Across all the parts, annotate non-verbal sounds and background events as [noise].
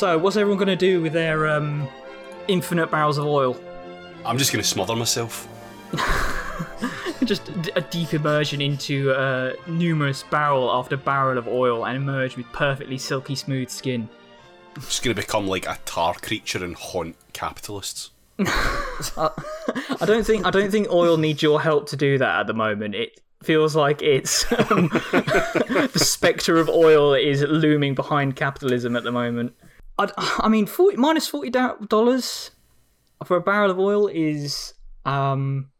So, what's everyone going to do with their um, infinite barrels of oil? I'm just going to smother myself. [laughs] just a deep immersion into uh, numerous barrel after barrel of oil and emerge with perfectly silky smooth skin. I'm just going to become like a tar creature and haunt capitalists. [laughs] I don't think I don't think oil needs your help to do that at the moment. It feels like it's [laughs] um, the spectre of oil is looming behind capitalism at the moment. I, I mean, 40, minus forty dollars for a barrel of oil is um,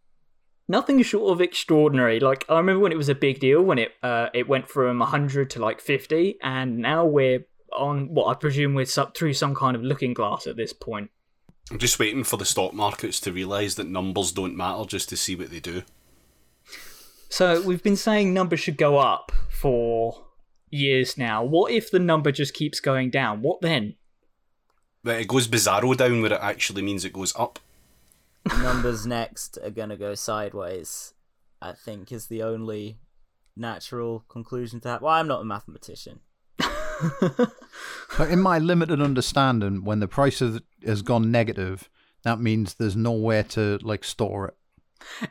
nothing short of extraordinary. Like I remember when it was a big deal when it uh, it went from hundred to like fifty, and now we're on what I presume we're through some kind of looking glass at this point. I'm just waiting for the stock markets to realise that numbers don't matter just to see what they do. So we've been saying numbers should go up for years now. What if the number just keeps going down? What then? But it goes bizarro down where it actually means it goes up. Numbers next are gonna go sideways. I think is the only natural conclusion to that. Well, I'm not a mathematician. But in my limited understanding, when the price has gone negative, that means there's nowhere to like store it.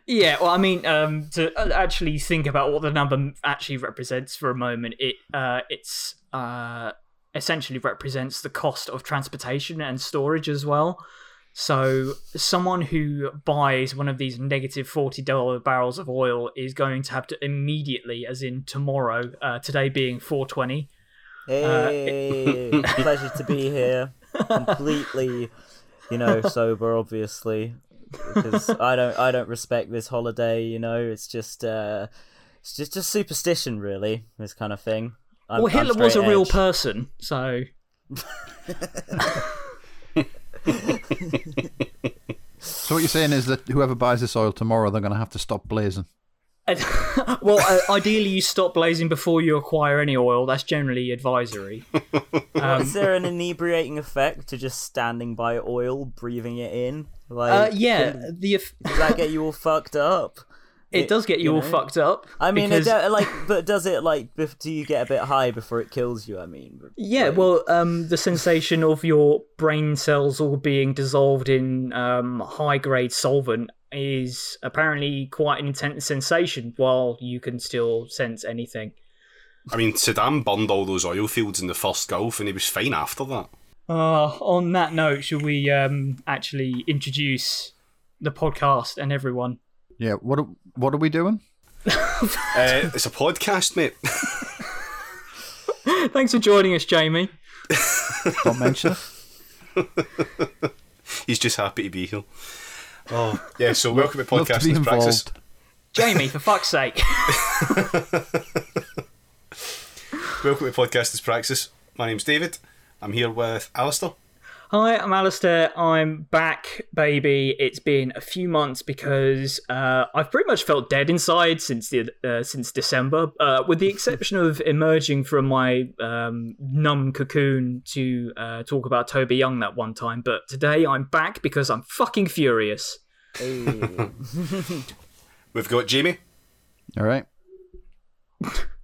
Yeah, well, I mean, um, to actually think about what the number actually represents for a moment, it uh, it's uh, essentially represents the cost of transportation and storage as well. So, someone who buys one of these negative $40 barrels of oil is going to have to immediately, as in tomorrow, uh, today being 420. Hey, uh, [laughs] pleasure to be here. Completely, you know, [laughs] sober, obviously, because I don't, I don't respect this holiday. You know, it's just, uh, it's just, just superstition, really. This kind of thing. I'm, well, Hitler was a edge. real person, so. so what you're saying is that whoever buys this oil tomorrow, they're going to have to stop blazing. [laughs] well, uh, ideally, you stop blazing before you acquire any oil. That's generally advisory. [laughs] Um, is there an inebriating effect to just standing by oil, breathing it in? Like, uh, yeah, can, the does that get you all fucked up? It, it does get you, you all know? fucked up. I mean, because... it, like, but does it like? Do you get a bit high before it kills you? I mean, yeah. Like... Well, um, the sensation of your brain cells all being dissolved in um, high grade solvent is apparently quite an intense sensation, while you can still sense anything. I mean, Saddam burned all those oil fields in the first Gulf, and he was fine after that. Uh, on that note, should we um, actually introduce the podcast and everyone? Yeah, what are, what are we doing? [laughs] uh, it's a podcast, mate. [laughs] Thanks for joining us, Jamie. Don't mention it. [laughs] He's just happy to be here. Oh, yeah, so welcome to Podcasting Praxis. Jamie, for fuck's sake. welcome to Podcasting Praxis. My name's David. I'm here with Alistair. Hi, I'm Alistair. I'm back, baby. It's been a few months because uh, I've pretty much felt dead inside since the uh, since December, uh, with the [laughs] exception of emerging from my um, numb cocoon to uh, talk about Toby Young that one time. But today I'm back because I'm fucking furious. Hey. [laughs] We've got Jamie. All right.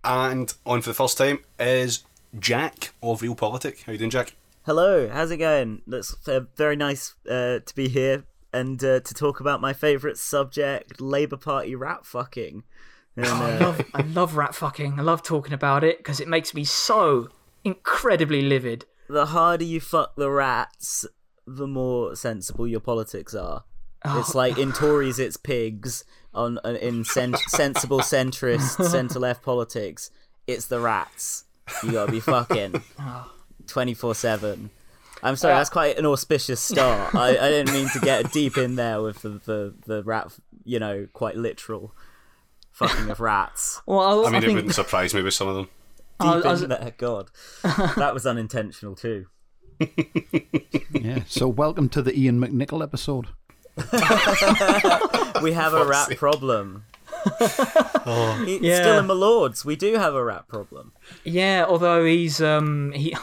And on for the first time is Jack of Real Politic. How you doing, Jack? Hello, how's it going? That's uh, very nice uh, to be here and uh, to talk about my favourite subject, Labour Party rat fucking. And, oh, I, love, I love rat fucking. I love talking about it because it makes me so incredibly livid. The harder you fuck the rats, the more sensible your politics are. Oh. It's like in Tories, it's pigs. On uh, in sen- sensible centrist [laughs] centre left politics, it's the rats. You gotta be fucking. [laughs] Oh. 24 7. I'm sorry, that's quite an auspicious start. [laughs] I, I didn't mean to get deep in there with the, the, the rat, you know, quite literal fucking of rats. Well, I, I mean, I it think... wouldn't surprise me with some of them. Deep was... in there, God. [laughs] that was unintentional too. [laughs] yeah, so welcome to the Iain McNicol episode. we have a rat problem. oh. yeah. Still in my lords, we do have a rat problem. Yeah, although he's um he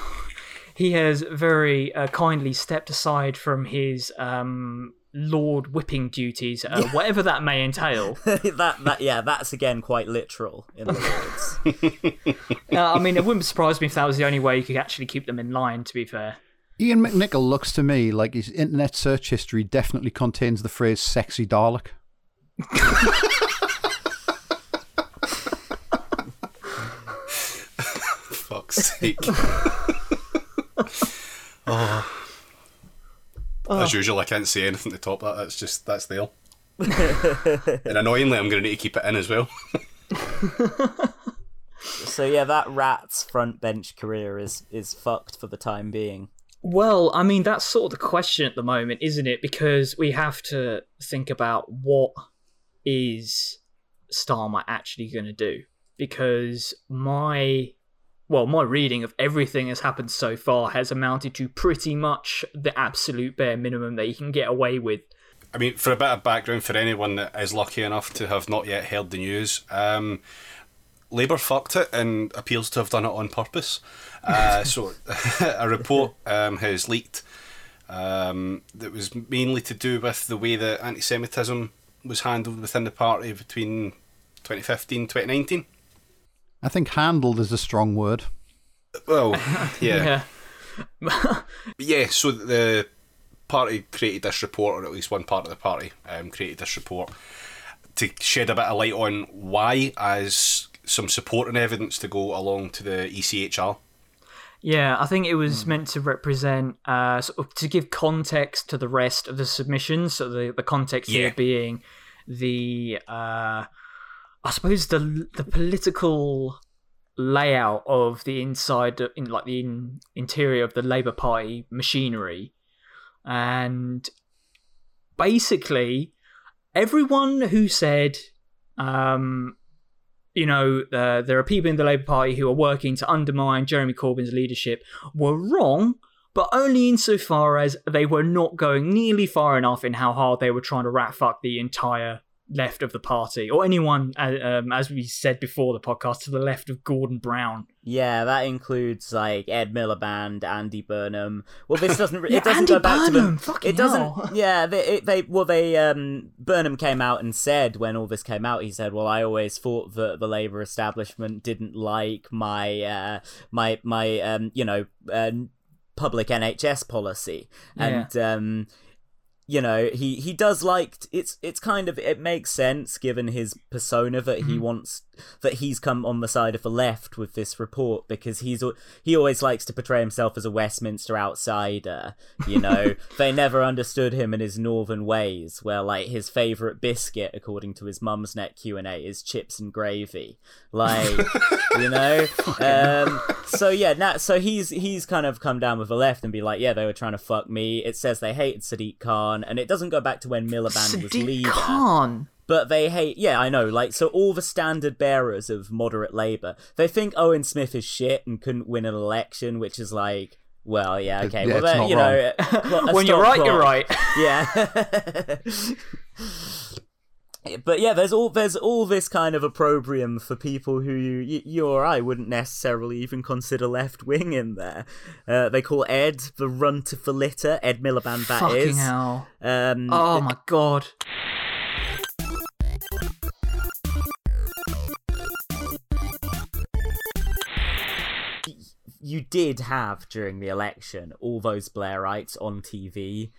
he has very uh, kindly stepped aside from his um, lord whipping duties, uh, yeah. whatever that may entail. [laughs] that that yeah, that's again quite literal in the words. [laughs] uh, I mean, it wouldn't surprise me if that was the only way you could actually keep them in line. To be fair. Iain McNicol looks to me like his internet search history definitely contains the phrase "sexy Dalek." [laughs] Fuck's sake. Oh. As usual, I can't say anything to top that. That's just that's there. [laughs] and annoyingly, I'm going to need to keep it in as well. [laughs] so yeah, that rat's front bench career is is fucked for the time being. Well, I mean that's sort of the question at the moment, isn't it? Because we have to think about what is Starmer actually going to do. Because my well, my reading of everything that's happened so far has amounted to pretty much the absolute bare minimum that you can get away with. I mean, for a bit of background for anyone that is lucky enough to have not yet heard the news, um, Labour fucked it and appears to have done it on purpose. Uh, [laughs] so, [laughs] a report um, has leaked um, that was mainly to do with the way that anti Semitism was handled within the party between 2015 2019. I think handled is a strong word. Well, [laughs] yeah. yeah. [laughs] yeah, so the party created this report, or at least one part of the party um, created this report to shed a bit of light on why, as some supporting evidence to go along to the ECHR. Yeah, I think it was meant to represent, uh, sort of to give context to the rest of the submissions. So the, the context Yeah. here being the, uh, I suppose the the political layout of the inside, in like the in, interior of the Labour Party machinery, and basically everyone who said, um, you know, uh, there are people in the Labour Party who are working to undermine Jeremy Corbyn's leadership were wrong, but only insofar as they were not going nearly far enough in how hard they were trying to rat fuck the entire left of the party, or anyone, uh, um, as we said before the podcast, to the left of Gordon Brown. Yeah, that includes like Ed Miliband, Andy Burnham. Well, this doesn't. [laughs] Yeah, it doesn't Andy go back to Burnham, them. fucking It doesn't. hell. [laughs] Yeah, they, it, they. Well, they. Um, Burnham came out and said when all this came out, he said, "Well, I always thought that the Labour establishment didn't like my, uh, my, my, um, you know, uh, public NHS policy, and um." You know he he does like it's it's kind of it makes sense given his persona that he wants that he's come on the side of the left with this report because he's he always likes to portray himself as a Westminster outsider you know? [laughs] They never understood him and his northern ways where like his favorite biscuit according to his Mumsnet Q&A is chips and gravy. Like [laughs] you know? Um so yeah now so he's he's kind of come down with the left and be like yeah they were trying to fuck me. It says they hated Sadiq Khan and it doesn't go back to when Miliband was Sadiq leader Khan. but they hate yeah i know like so all the standard bearers of moderate labor they think owen smith is shit and couldn't win an election which is like well yeah okay Yeah, well it's that- not you know [laughs] When you're stop right, you're right. yeah [laughs] [laughs] but yeah there's all there's all this kind of opprobrium for people who you, you or i wouldn't necessarily even consider left wing in there uh, they call ed the runt of the litter ed miliband that Fucking is. hell. um Oh my god. you did have during the election all those Blairites on TV,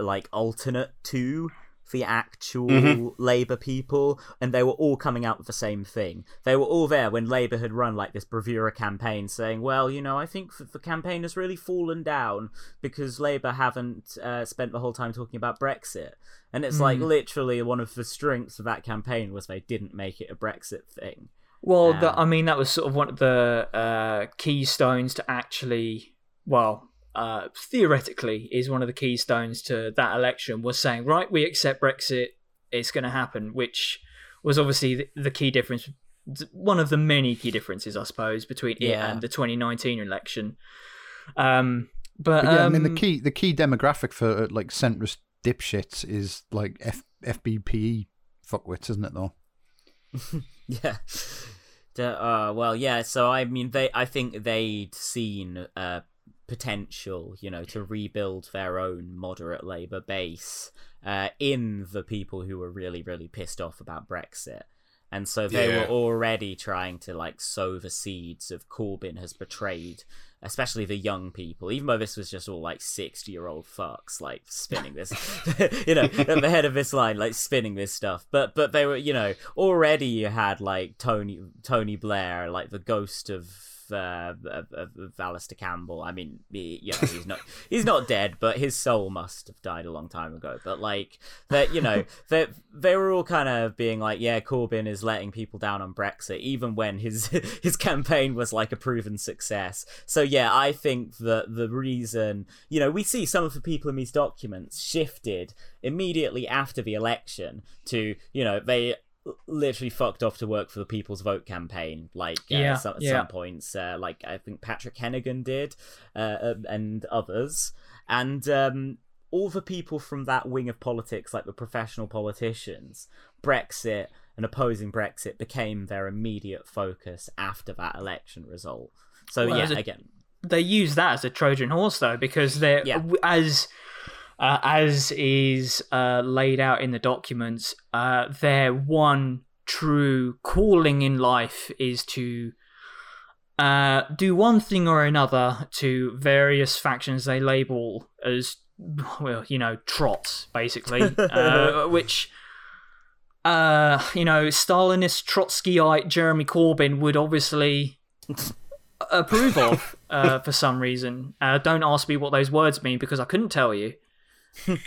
like alternate to the actual Labour people, and they were all coming out with the same thing. They were all there when Labour had run like this bravura campaign, saying, "Well, you know, I think the campaign has really fallen down because Labour haven't uh, spent the whole time talking about Brexit." And it's like literally one of the strengths of that campaign was they didn't make it a Brexit thing. Well, the, Um, I mean, that was sort of one of the uh, keystones to actually, well, uh, theoretically, is one of the keystones to that election was saying, right, we accept Brexit, it's going to happen, which was obviously the, the key difference, one of the many key differences, I suppose, between it and the 2019 election. Um, but, But yeah, I mean the um, key the key demographic for uh, like centrist dipshits is like F- FBPE fuckwits, isn't it though? [laughs] Yeah. Uh, well, yeah. So I mean, they. I think they'd seen uh, potential, you know, to rebuild their own moderate Labour base uh, in the people who were really, really pissed off about Brexit. And so they Yeah. were already trying to like sow the seeds of Corbyn has betrayed especially the young people, even though this was just all like sixty-year-old fucks like spinning this, [laughs] you know, at the head of this line, like spinning this stuff. But but they were, you know, already you had like Tony Tony Blair, like the ghost of uh, of, of Alastair Campbell. I mean, he, you know, he's not [laughs] he's not dead, but his soul must have died a long time ago. But like that, you know, [laughs] they they were all kind of being like, yeah, Corbyn is letting people down on Brexit, even when his [laughs] his campaign was like a proven success. So yeah, I think that the reason, you know, we see some of the people in these documents shifted immediately after the election to, you know, they literally fucked off to work for the People's Vote campaign. Like uh, Yeah, some, at yeah. some points, uh, like I think Patrick Heneghan did, uh, um, and others, and um, all the people from that wing of politics, like the professional politicians, Brexit and opposing Brexit became their immediate focus after that election result. So Well, yeah, a- again, they use that as a Trojan horse though, because they're Yeah. as uh, as is uh, laid out in the documents. Uh, their one true calling in life is to uh, do one thing or another to various factions they label as well, you know, trots, basically, [laughs] uh, which. Uh, you know, Stalinist Trotskyite Jeremy Corbyn would obviously [laughs] approve of uh, for some reason. Uh, don't ask me what those words mean because I couldn't tell you. [laughs]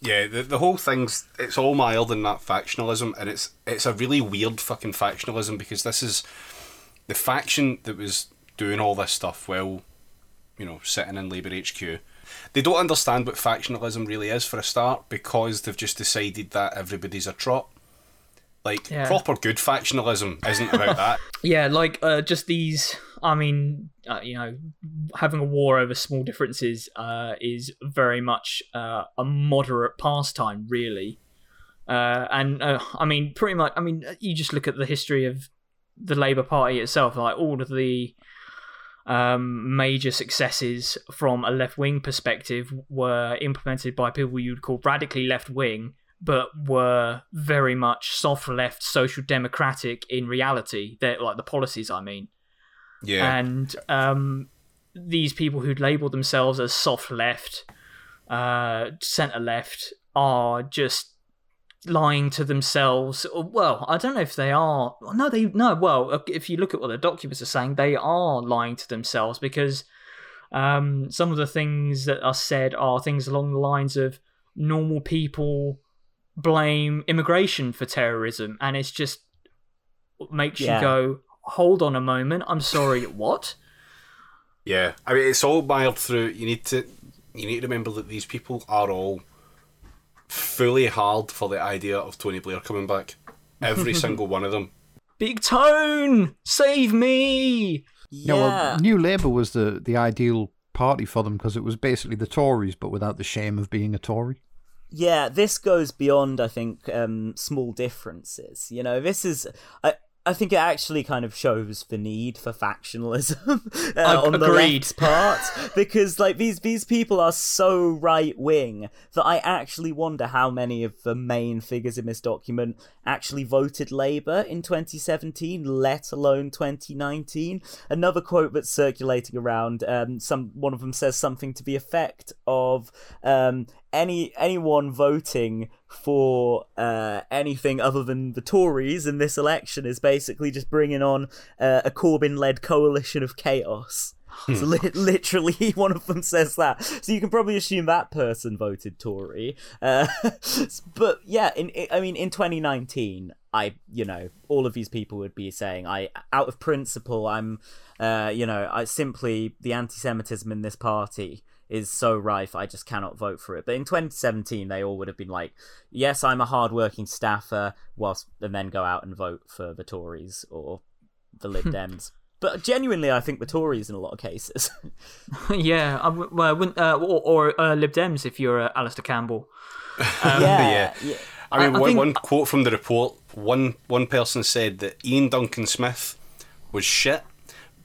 Yeah, the, the whole thing's it's all mild in that factionalism, and it's it's a really weird fucking factionalism because this is the faction that was doing all this stuff while, you know, sitting in Labour HQ. They don't understand what factionalism really is for a start because they've just decided that everybody's a trot. Like Yeah. proper good factionalism isn't about that. [laughs] Yeah, like uh, just these. I mean, uh, you know, having a war over small differences uh, is very much uh, a moderate pastime, really. Uh, and uh, I mean, pretty much. I mean, you just look at the history of the Labour Party itself. Like all of the um, major successes from a left wing perspective were implemented by people you'd call radically left wing, but were very much soft left, social democratic in reality. They're like the policies, I mean. Yeah. And um, these people who'd labelled themselves as soft left, uh, centre left, are just lying to themselves. Well, I don't know if they are. No, they no. Well, if you look at what the documents are saying, they are lying to themselves because um, some of the things that are said are things along the lines of normal people blame immigration for terrorism, and it's just makes Yeah. you go, hold on a moment, I'm sorry, what? Yeah, I mean it's all mired through. You need to you need to remember that these people are all fully hard for the idea of Tony Blair coming back. Every [laughs] single one of them. Big Tone, save me! No, yeah. well, New Labour was the, the ideal party for them because it was basically the Tories, but without the shame of being a Tory. yeah this goes beyond i think um small differences you know this is i I think it actually kind of shows the need for factionalism [laughs] uh, on the left's part because like these these people are so right wing that I actually wonder how many of the main figures in this document actually voted Labour in 2017, let alone 2019. Another quote that's circulating around, um, some one of them says something to the effect of um, any anyone voting for uh, anything other than the Tories in this election is basically just bringing on uh, a Corbyn-led coalition of chaos. so li- literally, [laughs] one of them says that. So you can probably assume that person voted Tory. Uh, [laughs] but yeah, in, i I mean, in 2019, I you know all of these people would be saying, I out of principle, I'm, uh, you know, I simply the anti-Semitism in this party is so rife I just cannot vote for it. But in 2017, they all would have been like, "Yes, I'm a hard-working staffer," whilst and then go out and vote for the Tories or the Lib Dems. But genuinely, I think the Tories in a lot of cases. [laughs] [laughs] yeah, I w- well, I wouldn't, uh, or, or uh, Lib Dems if you're uh, Alastair Campbell. [laughs] yeah, yeah. I mean, I one, think- one quote from the report. One one person said that Iain Duncan Smith was shit,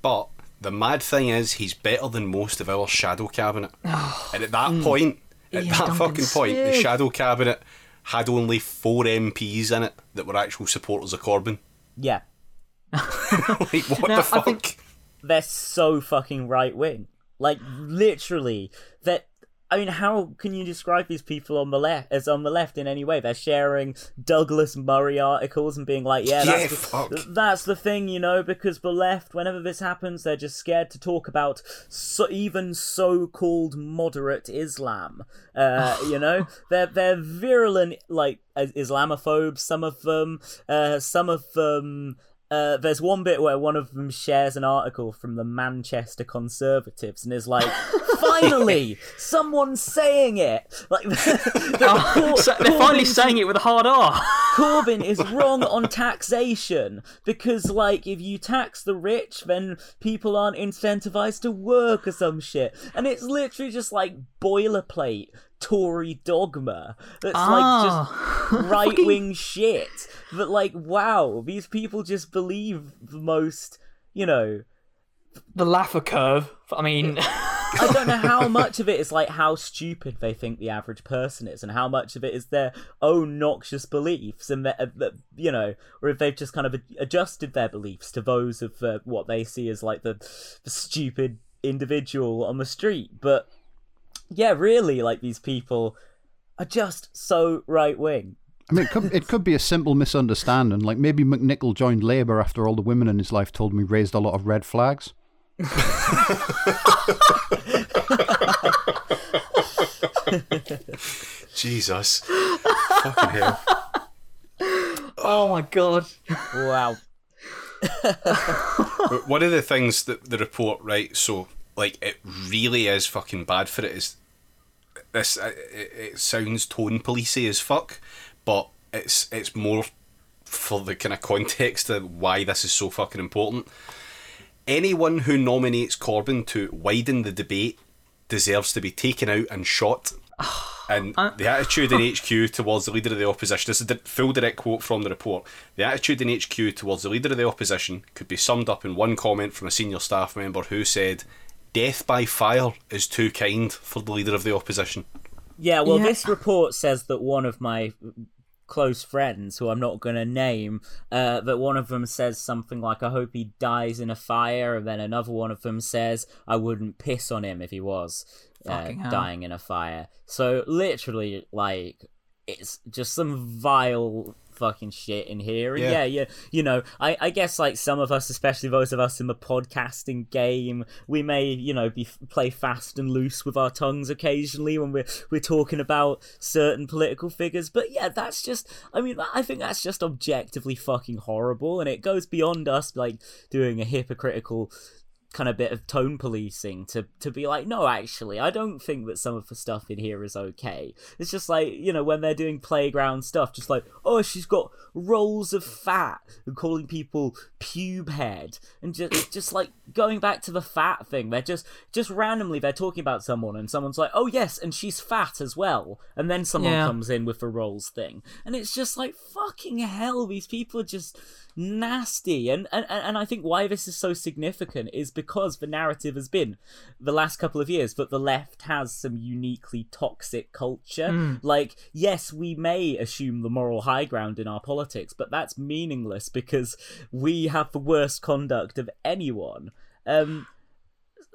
but the mad thing is he's better than most of our shadow cabinet. [sighs] Oh, and at that mm. point, at Ian that Duncan fucking point, the shadow cabinet had only four MPs in it that were actual supporters of Corbyn. yeah. [laughs] like, what Now, the fuck? they're so fucking right wing. Like literally, that. I mean, how can you describe these people on the left as on the left in any way? They're sharing Douglas Murray articles and being like, "Yeah, Yeah, that's fuck. the, that's the thing, you know." Because the left, whenever this happens, they're just scared to talk about so, even so-called moderate Islam. Uh, you know, [laughs] they're they're virulent, like Islamophobes. Some of them, uh, some of them. Uh, there's one bit where one of them shares an article from the Manchester Conservatives and is like, [laughs] "Finally, [laughs] someone's saying it!" Like, [laughs] Oh, [laughs] so they're finally saying it with a hard R. Corbyn is wrong on taxation because, like, if you tax the rich, then people aren't incentivized to work or some shit. And it's literally just like boilerplate Tory dogma. That's Ah. like just right wing shit. But, like, wow, these people just believe the most, you know. the Laffer curve. I mean, I don't know how much of it is like how stupid they think the average person is, and how much of it is their own noxious beliefs, and that, that you know, or if they've just kind of adjusted their beliefs to those of uh, what they see as like the, the stupid individual on the street. But yeah, really, like these people are just so right wing. I mean, it could, it could be a simple misunderstanding. Like maybe McNicol joined Labour after all the women in his life told him he raised a lot of red flags. Jesus. Fucking hell. oh my god. Wow. [laughs] One of the things that the report, right, so, like, it really is fucking bad for it is this, it, it it sounds tone policey as fuck, but it's it's more for the kind of context of why this is so fucking important. Anyone who nominates Corbyn to widen the debate deserves to be taken out and shot. [sighs] And uh. the attitude in HQ towards the leader of the opposition, this is a full direct quote from the report. The attitude in HQ towards the leader of the opposition could be summed up in one comment from a senior staff member who said, Death by fire is too kind for the leader of the opposition. Yeah, well, Yeah. this report says that one of my close friends, who I'm not going to name, uh, that one of them says something like, I hope he dies in a fire, and then another one of them says, I wouldn't piss on him if he was uh, dying in a fire. So, literally, like, it's just some vile fucking shit in here. And Yeah. yeah, yeah, you know, I, I guess like some of us, especially those of us in the podcasting game, we may, you know, be play fast and loose with our tongues occasionally when we're we're talking about certain political figures. But yeah, that's just I mean, I think that's just objectively fucking horrible and it goes beyond us like doing a hypocritical kind of bit of tone policing to to be like no actually i don't think that some of the stuff in here is okay it's just like you know when they're doing playground stuff just like oh she's got rolls of fat and calling people pube head and just just like going back to the fat thing they're just just randomly they're talking about someone and someone's like oh yes and she's fat as well and then someone Yeah. comes in with the rolls thing and it's just like fucking hell these people are just nasty and, and and i think why this is so significant is because the narrative has been the last couple of years that the left has some uniquely toxic culture. Like yes we may assume the moral high ground in our politics but that's meaningless because we have the worst conduct of anyone. Um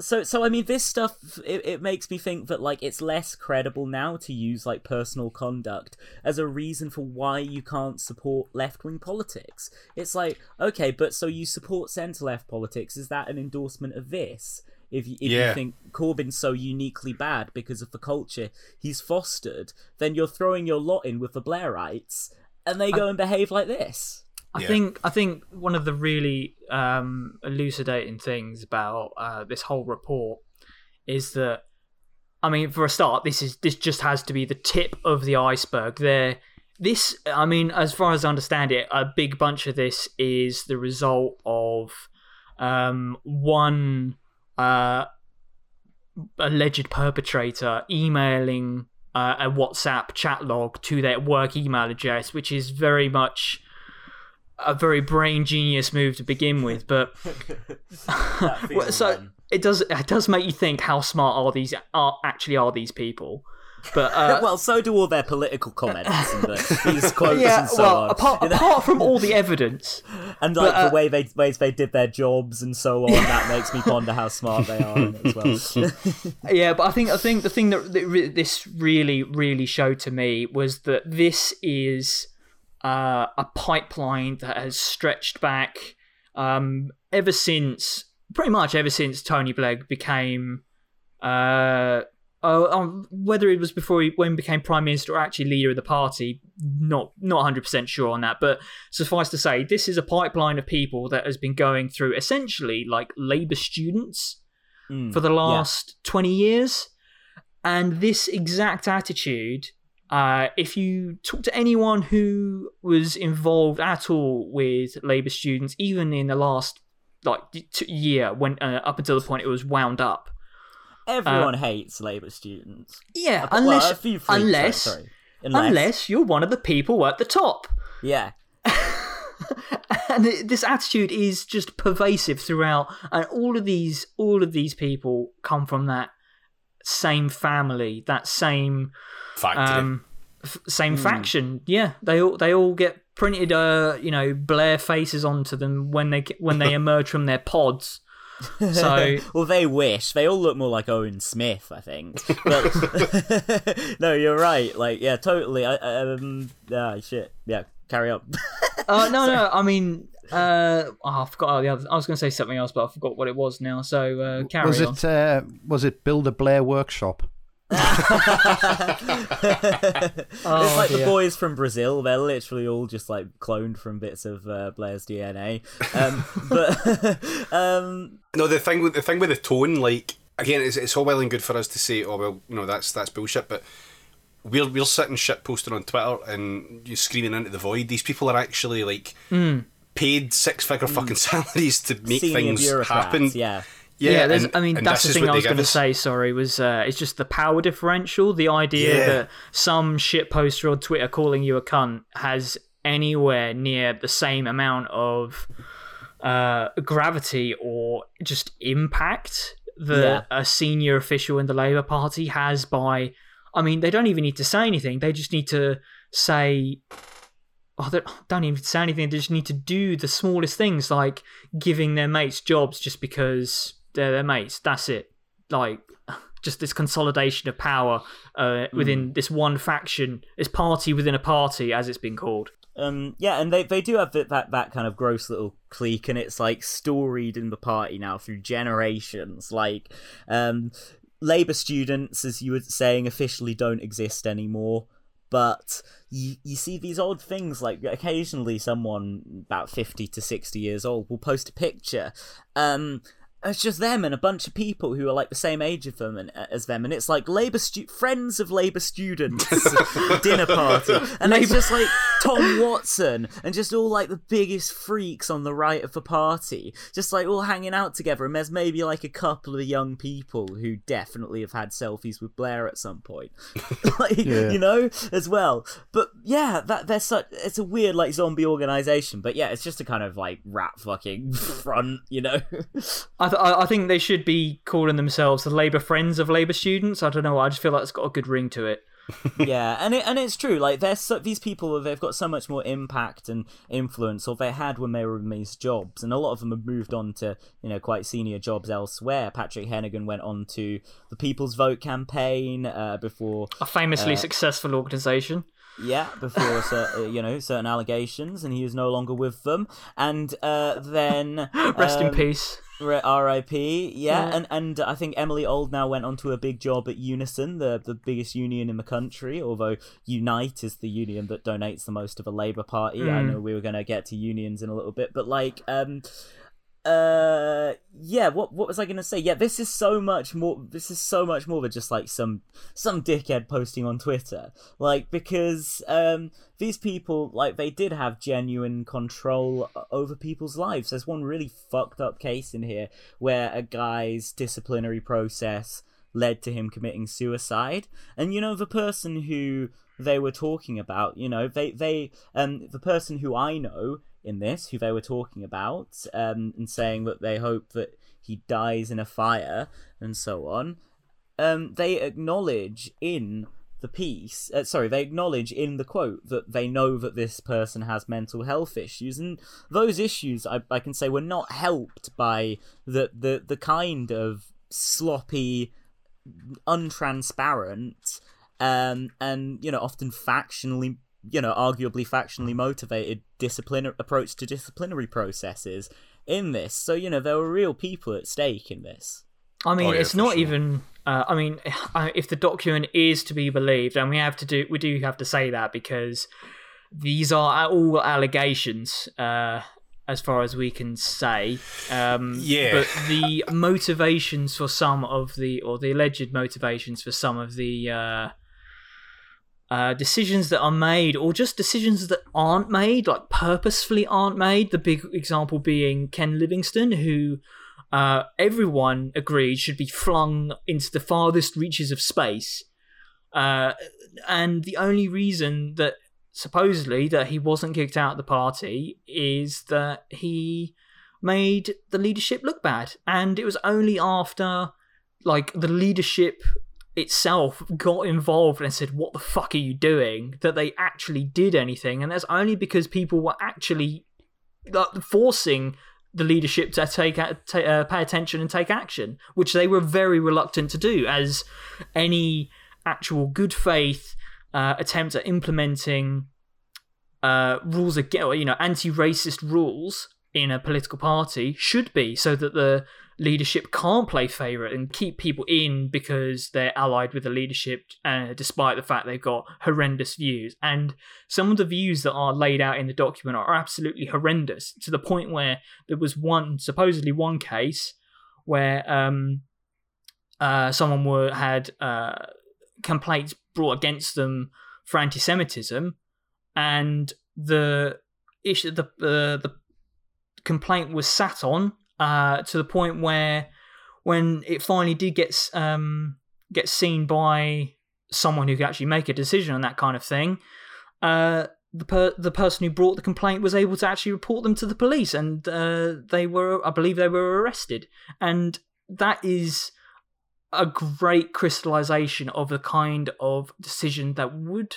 so so i mean this stuff it, it makes me think that like it's less credible now to use like personal conduct as a reason for why you can't support left-wing politics it's like okay but so you support centre-left politics is that an endorsement of this if, you- if Yeah. you think Corbyn's so uniquely bad because of the culture he's fostered, then you're throwing your lot in with the Blairites, and they go and behave like this. I Yeah. think I think one of the really um, elucidating things about uh, this whole report is that I mean, for a start, this is this just has to be the tip of the iceberg. There, this I mean, as far as I understand it, a big bunch of this is the result of um, one uh, alleged perpetrator emailing uh, a WhatsApp chat log to their work email address, which is very much a very brain genius move to begin with. But [laughs] [laughs] so it does it does make you think how smart are these are actually are these people. But uh, [laughs] well, so do all their political comments and the, these quotes yeah, and so well, on. apart, apart from all the evidence, and like uh, the way they ways they did their jobs and so on, that makes me ponder how smart they are as well. yeah. But I think I think the thing that, that re- this really really showed to me was that this is uh, a pipeline that has stretched back um, ever since pretty much ever since Tony Blair became. Uh, uh, um, whether it was before he when he became prime minister or actually leader of the party, not not 100 percent sure on that. But suffice to say, this is a pipeline of people that has been going through essentially like Labour students Mm, for the yeah. last 20 years. And this exact attitude, uh, if you talk to anyone who was involved at all with Labour students, even in the last like t- year, when uh, up until the point it was wound up, Everyone hates Labour students. yeah, Well, unless a few freaks, unless, sorry, Unless, unless you're one of the people at the top. yeah, [laughs] and this attitude is just pervasive throughout and all of these all of these people come from that same family that same. Um f- same faction yeah they all they all get printed uh you know blair faces onto them when they when they [laughs] emerge from their pods so [laughs] well, they wish they all look more like Owen Smith, I think. But [laughs] no, you're right. Like, yeah, totally. I, um, ah, shit. Yeah, carry on. uh no no i mean uh oh, i forgot the other i was going to say something else but i forgot what it was now so uh carry Was on it uh, was it Build a Blair Workshop? [laughs] it's Oh, like the boys from Brazil. They're literally all just like cloned from bits of uh, Blair's DNA. Um, [laughs] but [laughs] um, No, the thing with the thing with the tone, like again, it's, it's all well and good for us to say, oh well, you know that's that's bullshit, but we're we're sitting shit posting on Twitter and you screaming into the void. These people are actually like paid six figure fucking salaries to make senior things happen. yeah. Yeah, there's, and- I mean that's the thing I was going to say. Sorry, was uh, it's just the power differential. The idea Yeah. that some shit poster on Twitter calling you a cunt has anywhere near the same amount of uh, gravity or just impact that a senior official in the Labour Party has by. I mean, they don't even need to say anything. They just need to say oh, they don't even say anything. They just need to do the smallest things, like giving their mates jobs just because they're their mates. That's it. Like [laughs] just this consolidation of power uh, within this one faction, this party within a party, as it's been called. Um, yeah, and they, they do have that, that that kind of gross little clique, and it's like storied in the party now through generations. Like, um, Labour students, as you were saying, officially don't exist anymore. But you, you see these odd things like occasionally someone about 50 to 60 years old will post a picture. Um, it's just them and a bunch of people who are like the same age of them and uh, as them, and it's like Labour stu- friends of Labour students [laughs] dinner party, and it's just like Tom Watson and just all like the biggest freaks on the right of the party, just like all hanging out together. And there's maybe like a couple of young people who definitely have had selfies with Blair at some point, [laughs] like Yeah. you know, as well. But yeah, that they're such it's a weird like zombie organization, but yeah, it's just a kind of like rat fucking [laughs] front, you know. I, th- I think they should be calling themselves the Labour Friends of Labour Students. I don't know. I just feel like it's got a good ring to it. [laughs] yeah, and it, and it's true. Like there's so, these people, they've got so much more impact and influence, or they had when they were in these jobs, and a lot of them have moved on to you know quite senior jobs elsewhere. Patrick Heneghan went on to the People's Vote campaign uh, before A famously successful organisation. yeah, before cer- [laughs] uh, you know certain allegations, and he is no longer with them. And uh, then [laughs] Rest in um, peace. R.I.P. Yeah, Yeah. and and I think Emilie Oldknow went on to a big job at Unison, the the biggest union in the country. Although Unite is the union that donates the most to the Labour Party. I Mm. know we were going to get to unions in a little bit, but like, um, uh, yeah. What what was I to say? Yeah, this is so much more. This is so much more than just like some some dickhead posting on Twitter. Like because um these people like they did have genuine control over people's lives. There's one really fucked up case in here where a guy's disciplinary process led to him committing suicide. And you know the person who they were talking about, you know, they they um the person who I know in this who they were talking about um and saying that they hope that he dies in a fire and so on um, they acknowledge in the piece. Uh, sorry, they acknowledge in the quote that they know that this person has mental health issues, and those issues, I, I can say, were not helped by the the the kind of sloppy, untransparent, um, and you know often factionally you know, arguably factionally motivated discipline approach to disciplinary processes in this. So you know, there were real people at stake in this. I mean, Oh, yeah, it's not sure. even. Uh, I mean, [sighs] if the document is to be believed, and we have to do, we do have to say that because these are all allegations, uh, as far as we can say. Um, Yeah. But the motivations for some of the, or the alleged motivations for some of the. Uh, uh, decisions that are made, or just decisions that aren't made, like purposefully aren't made. The big example being Ken Livingstone, who uh, everyone agreed should be flung into the farthest reaches of space. Uh, and the only reason that supposedly that he wasn't kicked out of the party is that he made the leadership look bad. And it was only after like the leadership itself got involved and said, What the fuck are you doing? that they actually did anything. And that's only because people were actually forcing the leadership to take uh, pay attention and take action, which they were very reluctant to do, as any actual good faith uh, attempt at implementing uh, rules again, you know, anti-racist rules in a political party should be, so that the leadership can't play favourite and keep people in because they're allied with the leadership, uh, despite the fact they've got horrendous views. And some of the views that are laid out in the document are absolutely horrendous to the point where there was one, supposedly one case where um, uh, someone were, had uh, complaints brought against them for anti-Semitism, and the issue, the uh, the complaint was sat on uh, to the point where when it finally did get um, get seen by someone who could actually make a decision on that kind of thing, uh, the per- the person who brought the complaint was able to actually report them to the police, and uh, they were, I believe, they were arrested, and that is a great crystallization of the kind of decision that would.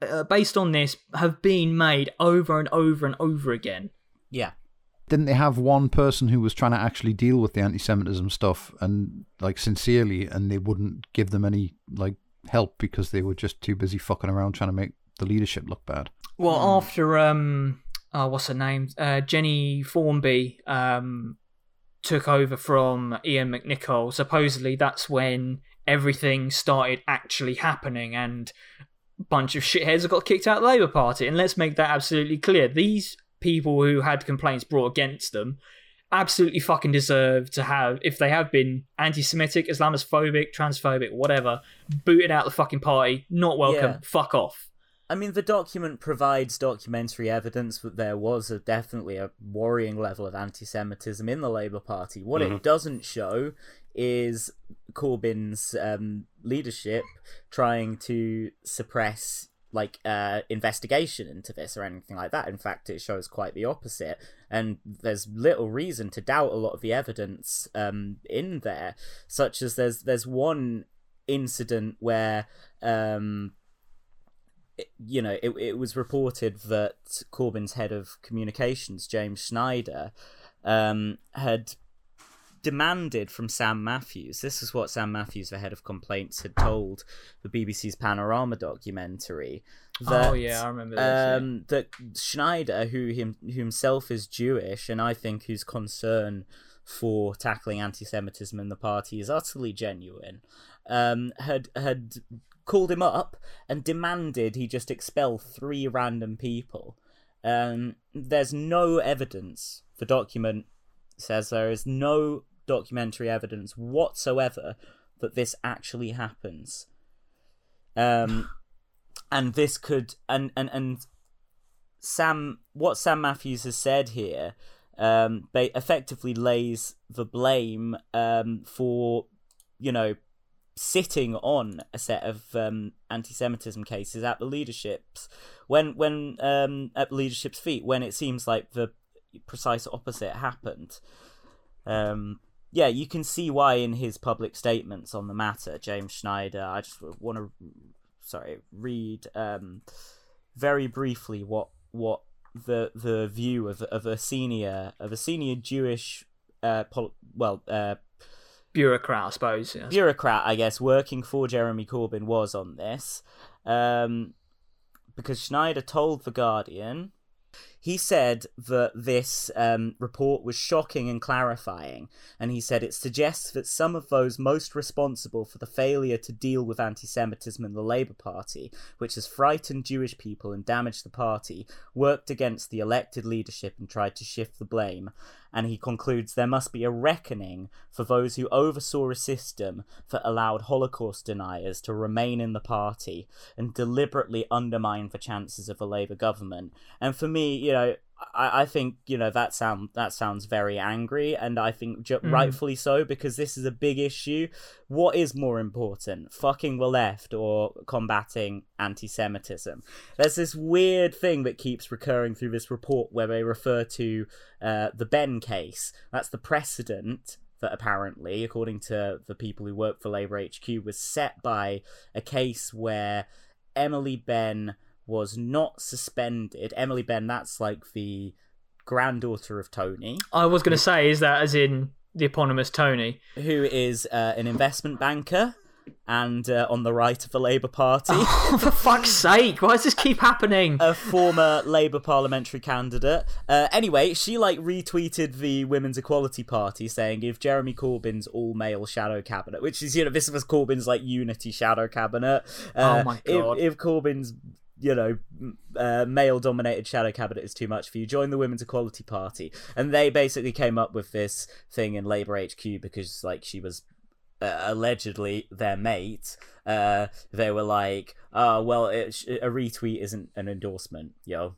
Uh, based on this, have been made over and over and over again. Yeah. Didn't they have one person who was trying to actually deal with the anti-Semitism stuff and like sincerely, and they wouldn't give them any like help because they were just too busy fucking around trying to make the leadership look bad. Well, after um, oh, what's her name? Uh, Jennie Formby um took over from Iain McNicol. Supposedly, that's when everything started actually happening, and a bunch of shitheads got kicked out of the Labour Party. And let's make that absolutely clear: these people who had complaints brought against them absolutely fucking deserve to have, if they have been anti-Semitic, Islamophobic, transphobic, whatever, booted out the fucking party. Not welcome. Yeah. Fuck off. I mean, the document provides documentary evidence that there was a, definitely a worrying level of anti-Semitism in the Labour Party. What it doesn't show is Corbyn's um, leadership trying to suppress like uh, investigation into this or anything like that. In fact, it shows quite the opposite, and there's little reason to doubt a lot of the evidence um, in there. Such as there's there's one incident where um, you know, it, it was reported that Corbyn's head of communications, James Schneider, um, had demanded from Sam Matthews. This is what Sam Matthews, the head of complaints, had told the BBC's Panorama documentary. That, oh yeah, I remember this. yeah. um, that Schneider, who him, who himself is Jewish, and I think whose concern for tackling anti-Semitism in the party is utterly genuine, um, had had called him up and demanded he just expel three random people. Um, there's no evidence. The document says there is no documentary evidence whatsoever that this actually happens. Um, [sighs] and this could and and and Sam, what Sam Matthews has said here, um, ba- effectively lays the blame um, for, you know, sitting on a set of um, anti-Semitism cases at the leadership's when when um, at the leadership's feet when it seems like the precise opposite happened. Um, yeah, you can see why in his public statements on the matter, James Schneider. I just want to, sorry, read um, very briefly what what the the view of of a senior of a senior Jewish, uh, pol- well, uh, bureaucrat, I suppose. Bureaucrat, I guess, working for Jeremy Corbyn was on this, um, because Schneider told the Guardian. He said that this um, report was shocking and clarifying, and he said it suggests that some of those most responsible for the failure to deal with anti Semitism in the Labour Party, which has frightened Jewish people and damaged the party, worked against the elected leadership and tried to shift the blame. And he concludes there must be a reckoning for those who oversaw a system that allowed Holocaust deniers to remain in the party and deliberately undermine the chances of a Labour government. And for me, you know, I, I think you know that sound that sounds very angry, and I think ju- rightfully so because this is a big issue. What is more important, fucking the left or combating anti-Semitism? There's this weird thing that keeps recurring through this report where they refer to uh, the Benn case. That's the precedent that apparently, according to the people who work for Labour HQ, was set by a case where Emily Benn was not suspended. Emily Benn, that's like the granddaughter of Tony, I was going to say, is that as in the eponymous Tony? who is uh, an investment banker and uh, on the right of the Labour Party. [laughs] Oh, for fuck's sake! Why does this keep happening? a former Labour parliamentary candidate. Uh, anyway, she like retweeted the Women's Equality Party saying if Jeremy Corbyn's all male shadow cabinet, which is you know this was Corbyn's like unity shadow cabinet. Uh, Oh my if- God. If, Corbyn's you know uh, male dominated shadow cabinet is too much for you, join the Women's Equality Party. And they basically came up with this thing in Labour HQ because like she was uh, allegedly their mate, uh, they were like, "Oh, well, sh- a retweet isn't an endorsement, yo."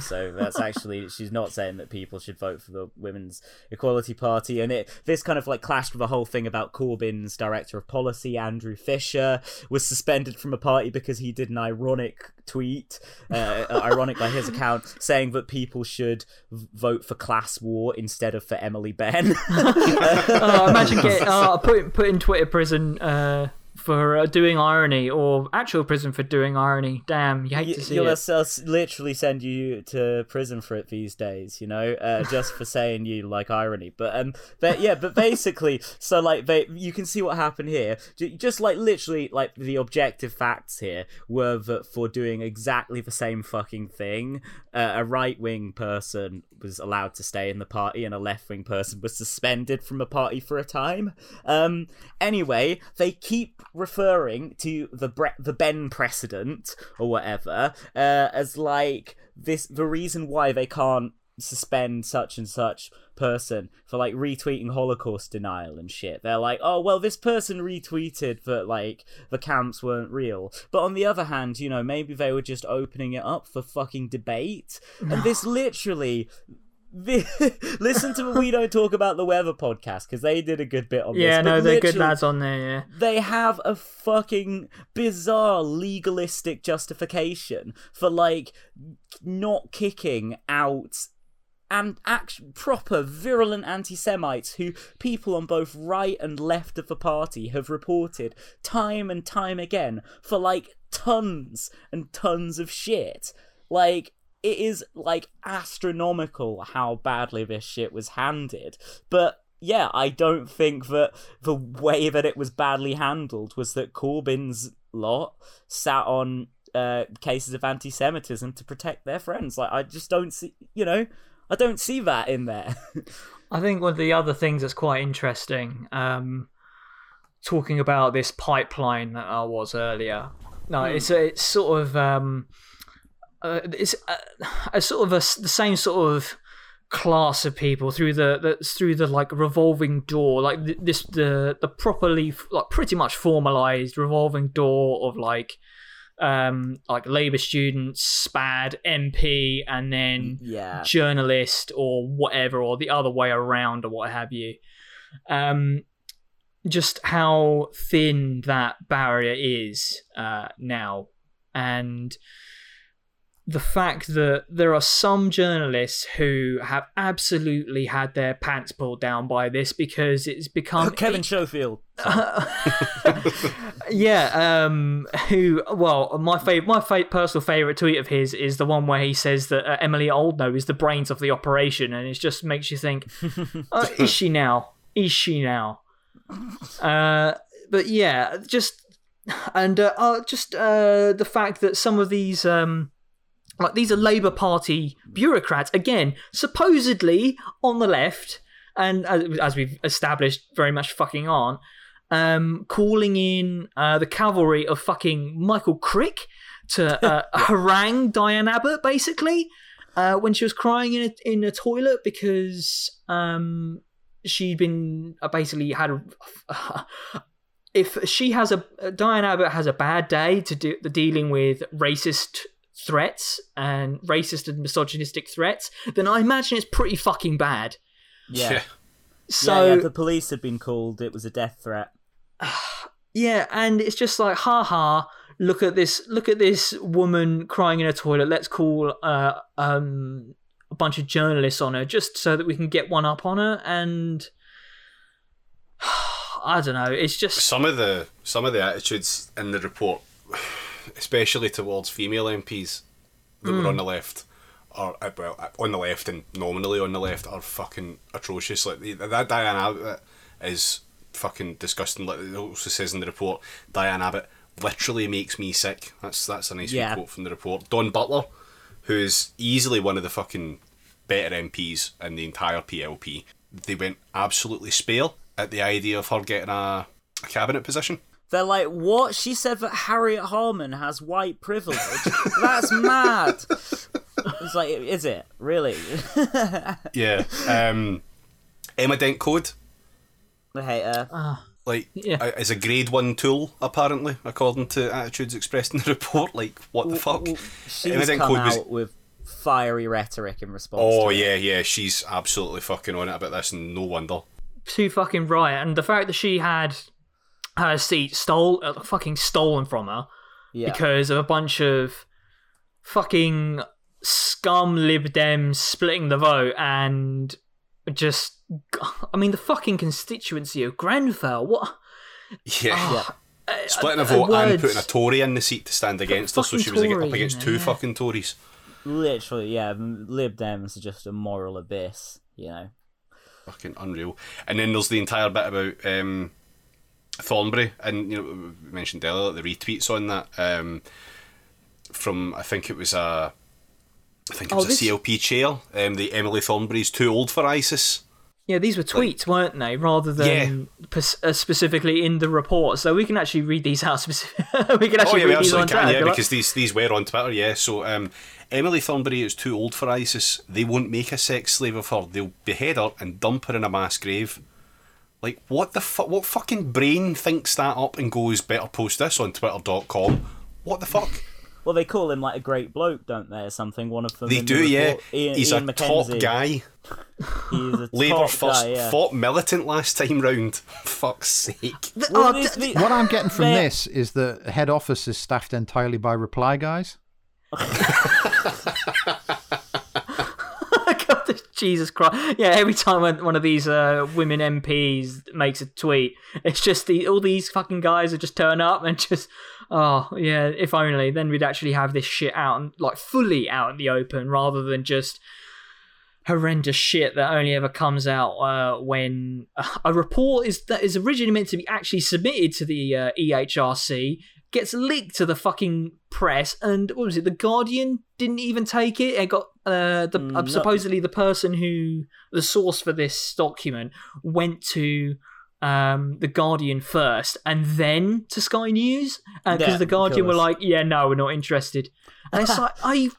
So that's actually [laughs] she's not saying that people should vote for the Women's Equality Party, and it this kind of like clashed with the whole thing about Corbyn's director of policy, Andrew Fisher, was suspended from a party because he did an ironic tweet, uh, ironic by his account, [laughs] saying that people should vote for class war instead of for Emily Benn. [laughs] oh, imagine getting uh, put put in Twitter prison uh, for uh, doing irony, or actual prison for doing irony. Damn, you hate Y- to see You'll it. s- literally send you to prison for it these days, you know, uh, just for saying you like irony. But um, but yeah, but basically, so like they, you can see what happened here. Just like literally, like the objective facts here were that for doing exactly the same fucking thing, uh, a right wing person was allowed to stay in the party, and a left wing person was suspended from a party for a time. Um, anyway, they keep referring to the Bre- the Benn precedent or whatever uh, as like this the reason why they can't suspend such and such person for like retweeting holocaust denial and shit. They're like oh well this person retweeted that like the camps weren't real. But on the other hand you know maybe they were just opening it up for fucking debate. And this [sighs] literally [laughs] listen to we don't talk about the weather podcast because they did a good bit on this Yeah, no, they're good lads on there. Yeah. they have a fucking bizarre legalistic justification for like not kicking out and act- proper virulent anti-Semites who people on both right and left of the party have reported time and time again for like tons and tons of shit. Like it is like astronomical how badly this shit was handed, but yeah, I don't think that the way that it was badly handled was that Corbyn's lot sat on uh, cases of anti-Semitism to protect their friends. Like, I just don't see, you know, I don't see that in there. [laughs] I think one of the other things that's quite interesting, um, talking about this pipeline that I was earlier. No, it's it's sort of um, uh, it's a, a sort of a the same sort of class of people through the, the through the like revolving door, like th- this the the properly f- like pretty much formalized revolving door of like um like Labour students, SPAD, MP, and then yeah. journalist or whatever, or the other way around, or what have you. Um, just how thin that barrier is uh, now, and the fact that there are some journalists who have absolutely had their pants pulled down by this because it's become [laughs] Kevin Schofield. [laughs] yeah, um, who? Well, my favorite, my fa- personal favorite tweet of his is the one where he says that uh, Emilie Oldknow is the brains of the operation, and it just makes you think, [laughs] uh, is she now? Is she now? Uh, but yeah, just and uh, uh, just uh, the fact that some of these um, like these are Labour Party bureaucrats again, supposedly on the left, and as, we've established, very much fucking aren't. Um, calling in uh, the cavalry of fucking Michael Crick to uh, [laughs] [laughs] harangue Diane Abbott, basically, uh, when she was crying in a, in a toilet because um, she'd been uh, basically had a. [laughs] if she has a Diane Abbott has a bad day to do the dealing with racist threats and racist and misogynistic threats, then I imagine it's pretty fucking bad. Yeah. Yeah. So yeah, yeah, the police had been called. It was a death threat. [sighs] Yeah, and it's just like, ha ha. Look at this! Look at this woman crying in a toilet. Let's call uh, um, a bunch of journalists on her just so that we can get one up on her. And [sighs] I don't know. It's just Some of the some of the attitudes in the report, especially towards female MPs that were on the left, are uh, well uh, on the left and nominally on the left are fucking atrocious. Like that Diane Abbott is fucking disgusting. Like it also says in the report, Diane Abbott literally makes me sick. That's that's a nice Yeah. quote from the report. Dawn Butler, who is easily one of the fucking better MPs in the entire PLP, they went absolutely spare at the idea of her getting a, a cabinet position. They're like, what? She said that Harriet Harman has white privilege. That's mad. It's like, is it really? [laughs] Yeah. Um, Emma Dent Coad, I hate her. like, Yeah. uh, is a grade one tool, apparently, according to attitudes expressed in the [laughs] report. Like, what the fuck? She's Emma Dent come Coad out was- with fiery rhetoric in response. Oh, to it. yeah, yeah. She's absolutely fucking on it about this, and no wonder. too fucking right. And the fact that she had her seat stole, uh, fucking stolen from her yeah. because of a bunch of fucking scum Lib Dems splitting the vote and just, I mean, the fucking constituency of Grenfell. What? Yeah. Yeah. Splitting a uh, vote and putting a Tory in the seat to stand against her, so she was Tory up against two there. fucking Tories. Literally, yeah. Lib Dems are just a moral abyss, you know. Fucking unreal. And then there's the entire bit about um, Thornberry, and you know we mentioned earlier the retweets on that um, from I think it was a I think it Oh, was this- a CLP chair. Um, the Emily Thornberry's too old for ISIS. Yeah, these were tweets, weren't they? Rather than pers- uh, specifically in the report. So we can actually read these out. Specific- [laughs] we can Oh actually yeah, read these on absolutely Twitter. yeah, because these these were on Twitter, yeah. So um, Emily Thornberry is too old for ISIS. They won't make a sex slave of her. They'll behead her and dump her in a mass grave. Like what the fuck? What fucking brain thinks that up and goes better post this on Twitter.com? What the fuck? Well, they call him like a great bloke, don't they, or something? One of them. They do, the yeah. report. Ian, He's Ian a Mackenzie. top guy. He's a [laughs] Labour top first guy, yeah. fought militant last time round. [laughs] Fuck's sake. Well, oh, these- th- the- What I'm getting from They're- this is that head office is staffed entirely by reply guys. [laughs] Jesus Christ! Yeah, every time one one of these uh, women MPs makes a tweet, it's just the all these fucking guys that just turn up and just, oh yeah, if only then we'd actually have this shit out and like fully out in the open rather than just horrendous shit that only ever comes out uh, when a report is that is originally meant to be actually submitted to the uh, EHRC gets leaked to the fucking press and what was it the Guardian didn't even take it It got uh, the Mm, uh, supposedly the person who the source for this document went to um, the Guardian first and then to Sky News because Yeah, the Guardian were like yeah no we're not interested and it's [laughs] like are you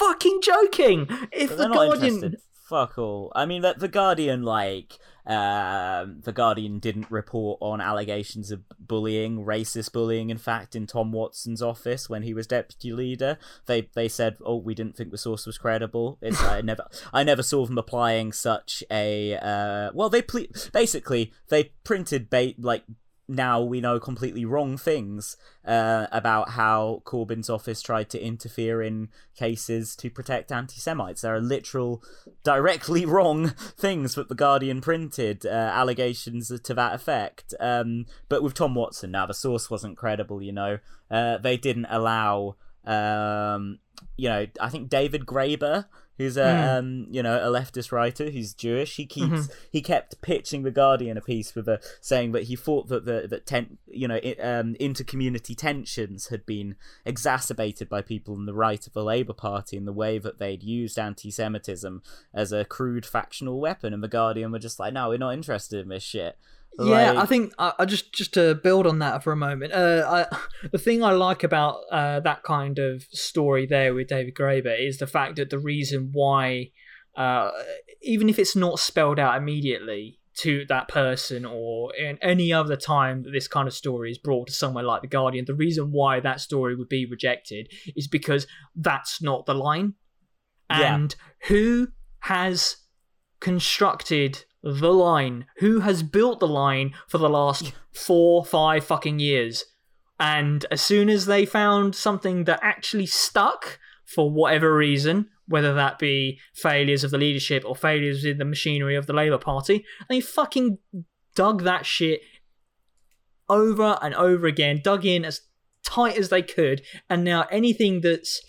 fucking joking if the Guardian. Fuck all. I mean, the, the Guardian, like, um, the Guardian didn't report on allegations of bullying, racist bullying. In fact, in Tom Watson's office when he was deputy leader, they they said, "Oh, we didn't think the source was credible." It's I never [laughs] I never saw them applying such a uh, well. They ple- basically they printed ba- like now we know completely wrong things uh, about how Corbyn's office tried to interfere in cases to protect anti-Semites. There are literal, directly [laughs] wrong things that the Guardian printed, uh, allegations to that effect. Um, but with Tom Watson, now the source wasn't credible. You know, uh, they didn't allow. Um, you know, I think David Graeber who's a mm. um, you know a leftist writer who's Jewish. He keeps mm-hmm. he kept pitching the Guardian a piece with a saying that he thought that the that ten, you know it, um, inter-community tensions had been exacerbated by people on the right of the Labour Party in the way that they'd used anti-Semitism as a crude factional weapon, and the Guardian were just like, no, we're not interested in this shit. Yeah, I think I, I, just just to build on that for a moment. Uh, I, the thing I like about uh, that kind of story there with David Graeber is the fact that the reason why, uh, even if it's not spelled out immediately to that person or in any other time that this kind of story is brought to somewhere like the Guardian, the reason why that story would be rejected is because that's not the line, and yeah. who has constructed the line. Who has built the line for the last four, five fucking years? And as soon as they found something that actually stuck for whatever reason, whether that be failures of the leadership or failures in the machinery of the Labour Party, they fucking dug that shit over and over again, dug in as tight as they could, and now anything that's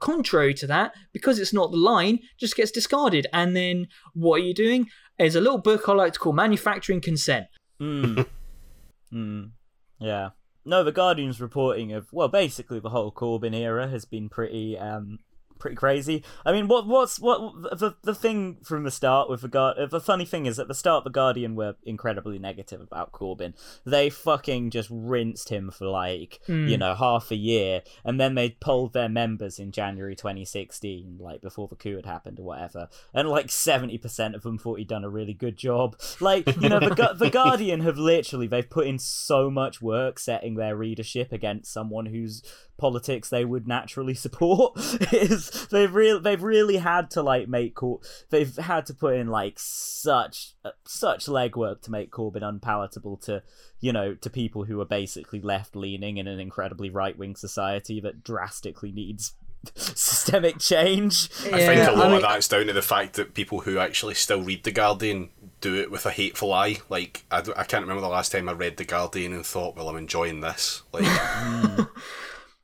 contrary to that, because it's not the line, just gets discarded. And then what are you doing? Is a little book I like to call Manufacturing Consent. Mm. [laughs] mm. Yeah. No, the Guardian's reporting of well, basically the whole Corbyn era has been pretty um, pretty crazy. I mean, what what's what the the thing from the start with the guard? The funny thing is at the start, the Guardian were incredibly negative about Corbyn. They fucking just rinsed him for like mm. you know half a year, and then they polled their members in January 2016, like before the coup had happened or whatever, and like 70 percent of them thought he'd done a really good job. Like you know, the the Guardian have literally they've put in so much work setting their readership against someone who's politics they would naturally [laughs] support is they've really they've really had to like make Cor- they've had to put in like such uh, such legwork to make Corbyn unpalatable to you know to people who are basically left leaning in an incredibly right wing society that drastically needs [laughs] systemic change. I think a lot I mean, of that's down to the fact that people who actually still read the Guardian do it with a hateful eye. Like I, I can't remember the last time I read the Guardian and thought, well, I'm enjoying this. Like. [laughs]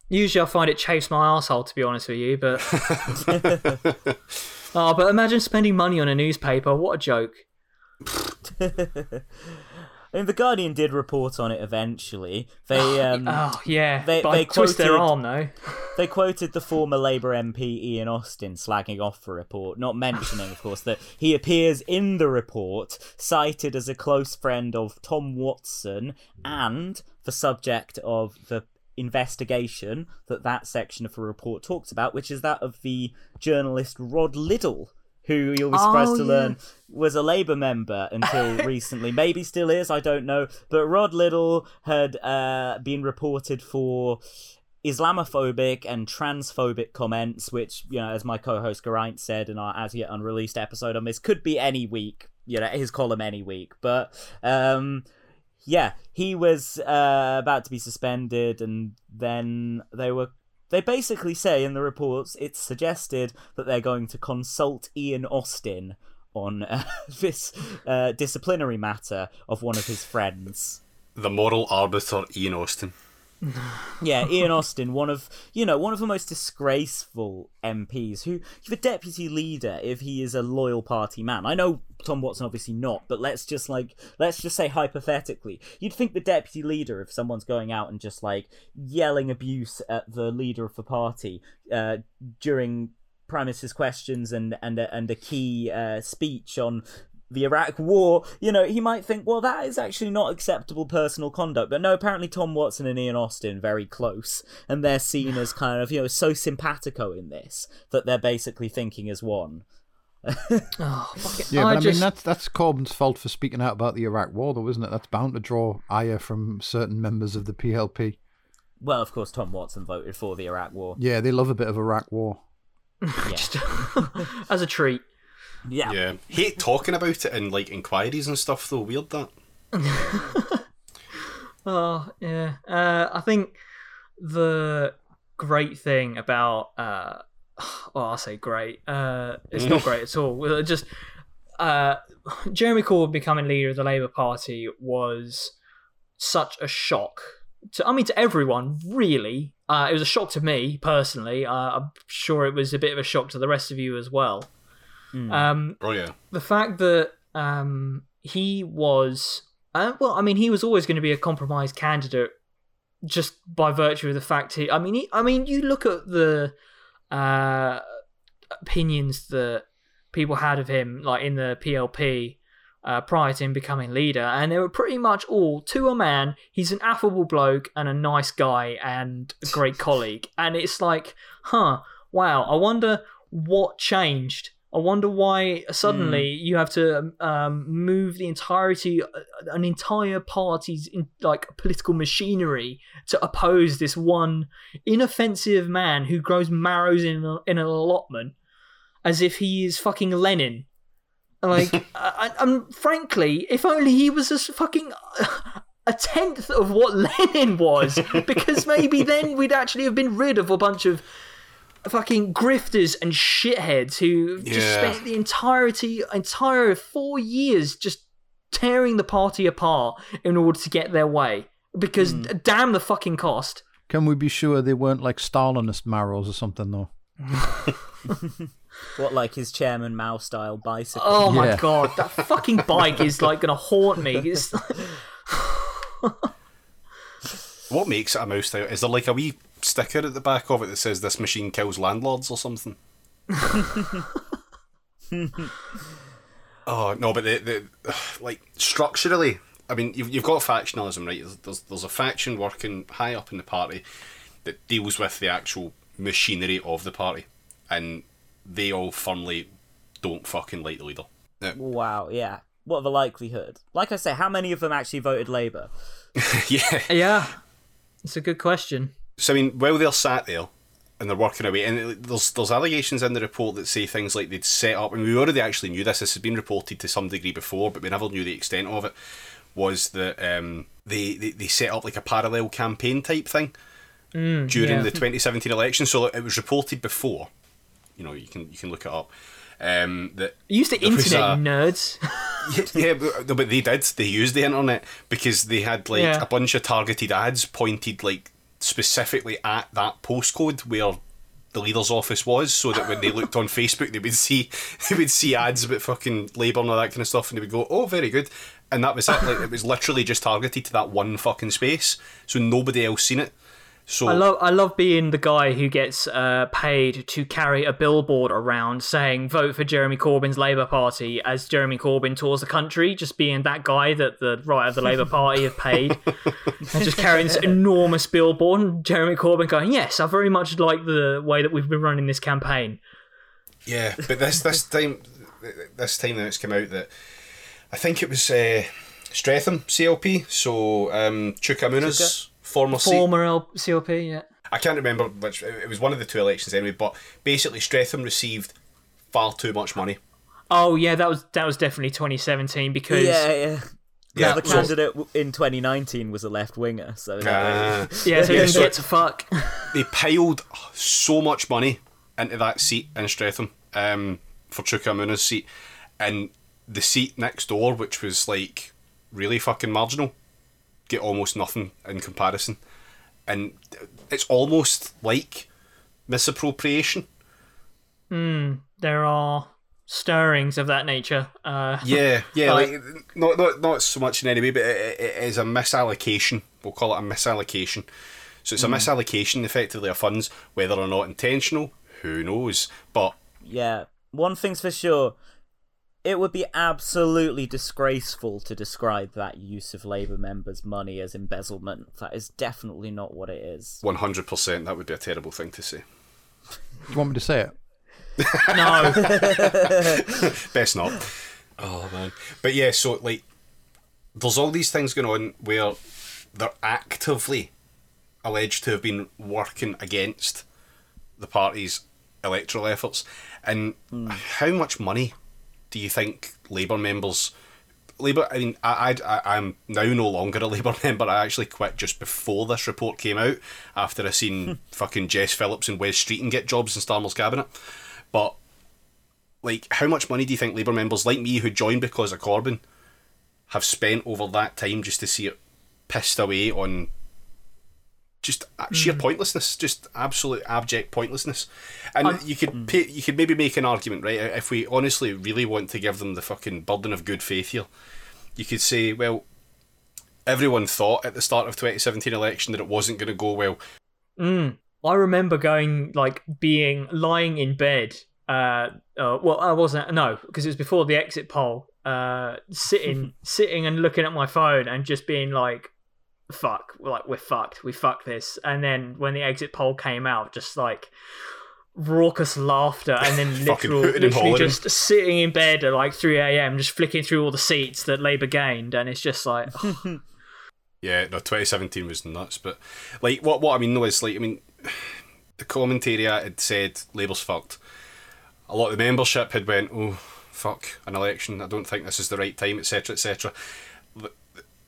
Usually I find it chafes my asshole to be honest with you, but [laughs] oh, but imagine spending money on a newspaper. What a joke! [laughs] I mean, the Guardian did report on it eventually. They, oh, um, oh yeah, they, they quoted, their arm though. they quoted the former Labour MP Ian Austin slagging off the report, not mentioning, of course, that he appears in the report cited as a close friend of Tom Watson and the subject of the investigation that that section of the report talks about, which is that of the journalist Rod Liddle, who you'll be surprised oh, to yeah. learn was a Labour member until [laughs] recently. Maybe still is, I don't know. But Rod Liddle had uh, been reported for Islamophobic and transphobic comments, which, you know, as my co host Geraint said in our as yet unreleased episode on this, could be any week, you know, his column any week. But um, yeah, he was uh, about to be suspended, and then they were. They basically say in the reports it's suggested that they're going to consult Ian Austin on uh, [laughs] this uh, disciplinary matter of one of his friends. The moral arbiter, Ian Austin [sighs] yeah, Ian Austin, one of you know one of the most disgraceful MPs. Who the deputy leader, if he is a loyal party man. I know Tom Watson obviously not, but let's just like let's just say hypothetically, you'd think the deputy leader, if someone's going out and just like yelling abuse at the leader of the party uh, during Prime Minister's questions and and and a key uh, speech on the Iraq War, you know, he might think, well, that is actually not acceptable personal conduct. But no, apparently Tom Watson and Ian Austin very close, and they're seen as kind of, you know, so simpatico in this that they're basically thinking as one. Oh, yeah, I but I mean that's that's Corbyn's fault for speaking out about the Iraq War, though, isn't it? That's bound to draw ire from certain members of the PLP. Well, of course, Tom Watson voted for the Iraq War. Yeah, they love a bit of Iraq War. Yeah. [laughs] As a treat. Yeah. Yeah. Hate talking about it in like inquiries and stuff though. Weird that. [laughs] Oh yeah. Uh, I think the great thing about uh, well, I'll say great. Uh, it's not great at all. Well, it Just uh, Jeremy Corbyn becoming leader of the Labour Party was such a shock. To, I mean, to everyone, really. Uh, it was a shock to me personally. Uh, I'm sure it was a bit of a shock to the rest of you as well. Um, Oh yeah. the fact that um, he was uh, well, I mean, he was always going to be a compromise candidate just by virtue of the fact he. I mean, he, I mean, you look at the uh, opinions that people had of him, like in the PLP. Uh, prior to him becoming leader, and they were pretty much all to a man. He's an affable bloke and a nice guy and a great [laughs] colleague. And it's like, huh, wow. I wonder what changed. I wonder why suddenly you have to um, move the entirety, uh, an entire party's in, like political machinery to oppose this one inoffensive man who grows marrows in a, in an allotment, as if he is fucking Lenin. Like, [laughs] I, I'm frankly, if only he was a fucking a tenth of what [laughs] Lenin was, because maybe then we'd actually have been rid of a bunch of fucking grifters and shitheads who just spent the entirety, entire four years just tearing the party apart in order to get their way. Because hmm. d- damn the fucking cost. Can we be sure they weren't like Stalinist marrows or something though? [laughs] What, like his Chairman Mao style bicycle? Oh my god, that [laughs] fucking bike is like gonna haunt me. It's, What makes it a mouse style? Is there like a wee sticker at the back of it that says this machine kills landlords or something? [laughs] oh no, but the, the like structurally, I mean, you've, you've got factionalism, right? There's, there's there's a faction working high up in the party that deals with the actual machinery of the party, and they all firmly don't fucking like the leader. Yeah. Wow, yeah. What the likelihood? Like I say, how many of them actually voted Labour? [laughs] yeah. yeah, it's a good question. So I mean, while they're sat there and they're working away, and it- there's there's allegations in the report that say things like they'd set up, and we already actually knew this. This has been reported to some degree before, but we never knew the extent of it. Was that um, they, they they set up like a parallel campaign type thing during yeah. the 2017 election? So it was reported before. You know, you can you can look it up. Um, that Use the internet, a- nerds. [laughs] [laughs] yeah, yeah, but, but they did. They used the internet because they had like Yeah. a bunch of targeted ads pointed like specifically at that postcode where the leader's office was, so that when they looked on Facebook, they would see [laughs] they would see ads about fucking Labour and all that kind of stuff, and they would go, "Oh, very good." And that was it. Like it was literally just targeted to that one fucking space, so nobody else seen it. So I love I love being the guy who gets uh, paid to carry a billboard around saying vote for Jeremy Corbyn's Labour Party as Jeremy Corbyn tours the country, just being that guy that the right of the Labour Party have paid, and just carrying this enormous billboard. And Jeremy Corbyn going, "Yes, I very much like the way that we've been running this campaign." Yeah, but this this time, this time that it's come out that I think it was uh, Streatham CLP. So um, Chuka Umunna's former seat. Former LCLP, yeah. I can't remember which. It was one of the two elections anyway. But basically, Streatham received far too much money. Oh yeah, that was that was definitely 2017 because Yeah, yeah. Yeah, the other so- candidate in 2019 was a left winger, so Uh, [laughs] yeah, so he Yeah, didn't so- get to fuck. they piled so much money into that seat in Streatham um, for Chuka Umunna's seat, and the seat next door, which was like really fucking marginal, get almost nothing in comparison, and it's almost like misappropriation. there are stirrings of that nature. Uh, [laughs] Yeah, yeah, Uh, like not not not so much in any way, but it, it is a misallocation. We'll call it a misallocation. So it's a misallocation, effectively, of funds, whether or not intentional, who knows? But Yeah, one thing's for sure. It would be absolutely disgraceful to describe that use of Labour members' money as embezzlement. That is definitely not what it is. One hundred percent, that would be a terrible thing to say. Do you want me to say it? [laughs] no, [laughs] Best not. Oh man, but yeah. So like, there's all these things going on where they're actively alleged to have been working against the party's electoral efforts. And hmm. how much money do you think Labour members Labour. I mean, I, I, I am now no longer a Labour [laughs] member. I actually quit just before this report came out, after I seen hmm. fucking Jess Phillips and Wes Streeting get jobs in Starmer's cabinet. But like, how much money do you think Labour members like me who joined because of Corbyn have spent over that time just to see it pissed away on just sheer pointlessness, just absolute abject pointlessness. And you could pay, you could maybe make an argument, right? If we honestly really want to give them the fucking burden of good faith here, you could say, well, everyone thought at the start of 2017 election that it wasn't going to go well. Mm. I remember going like being lying in bed. Uh, uh well, I wasn't. No, because it was before the exit poll. Uh, sitting, [laughs] sitting and looking at my phone and just being like, "Fuck!" Like we're fucked. We fucked this. And then when the exit poll came out, just like raucous laughter, and then [laughs] literal, literally just sitting in bed at like 3 a.m. just flicking through all the seats that Labour gained, and it's just like, [laughs] Yeah, no, 2017 was nuts. But like, what what I mean though is like, I mean, [sighs] the commentariat had said Labour's fucked. A lot of the membership had went, oh fuck, an election. I don't think this is the right time, etc., etc.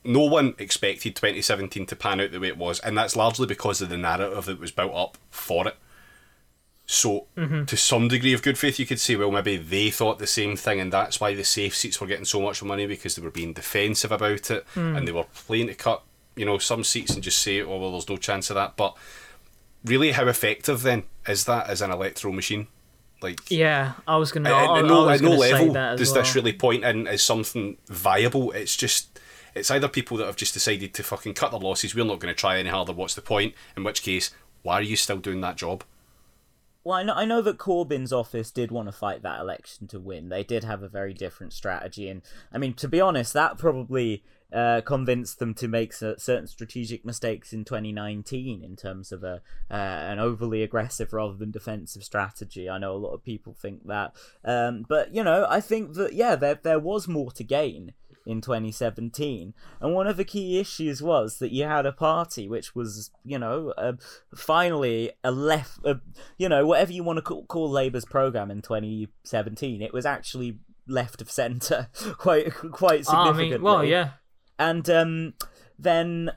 No one expected 2017 to pan out the way it was, and that's largely because of the narrative that was built up for it. So, mm-hmm. to some degree of good faith, you could say, well, maybe they thought the same thing, and that's why the safe seats were getting so much money because they were being defensive about it, mm. and they were playing to cut, you know, some seats and just say, oh well, there's no chance of that. But really, how effective then is that as an electoral machine? Like, yeah, I was gonna. at, at no, at no level does well. this really point in as something viable. It's just, it's either people that have just decided to fucking cut their losses. We're not going to try any harder. What's the point? In which case, why are you still doing that job? Well, I know, I know that Corbyn's office did want to fight that election to win. They did have a very different strategy, and I mean, to be honest, that probably uh, convinced them to make certain strategic mistakes in 2019 in terms of a uh, an overly aggressive rather than defensive strategy. I know a lot of people think that, um, but you know, I think that yeah, there there was more to gain in 2017 and one of the key issues was that you had a party which was you know uh, finally a left uh, you know whatever you want to call, call labour's program in 2017 it was actually left of centre [laughs] quite quite Ah, I mean, well, yeah. and um, then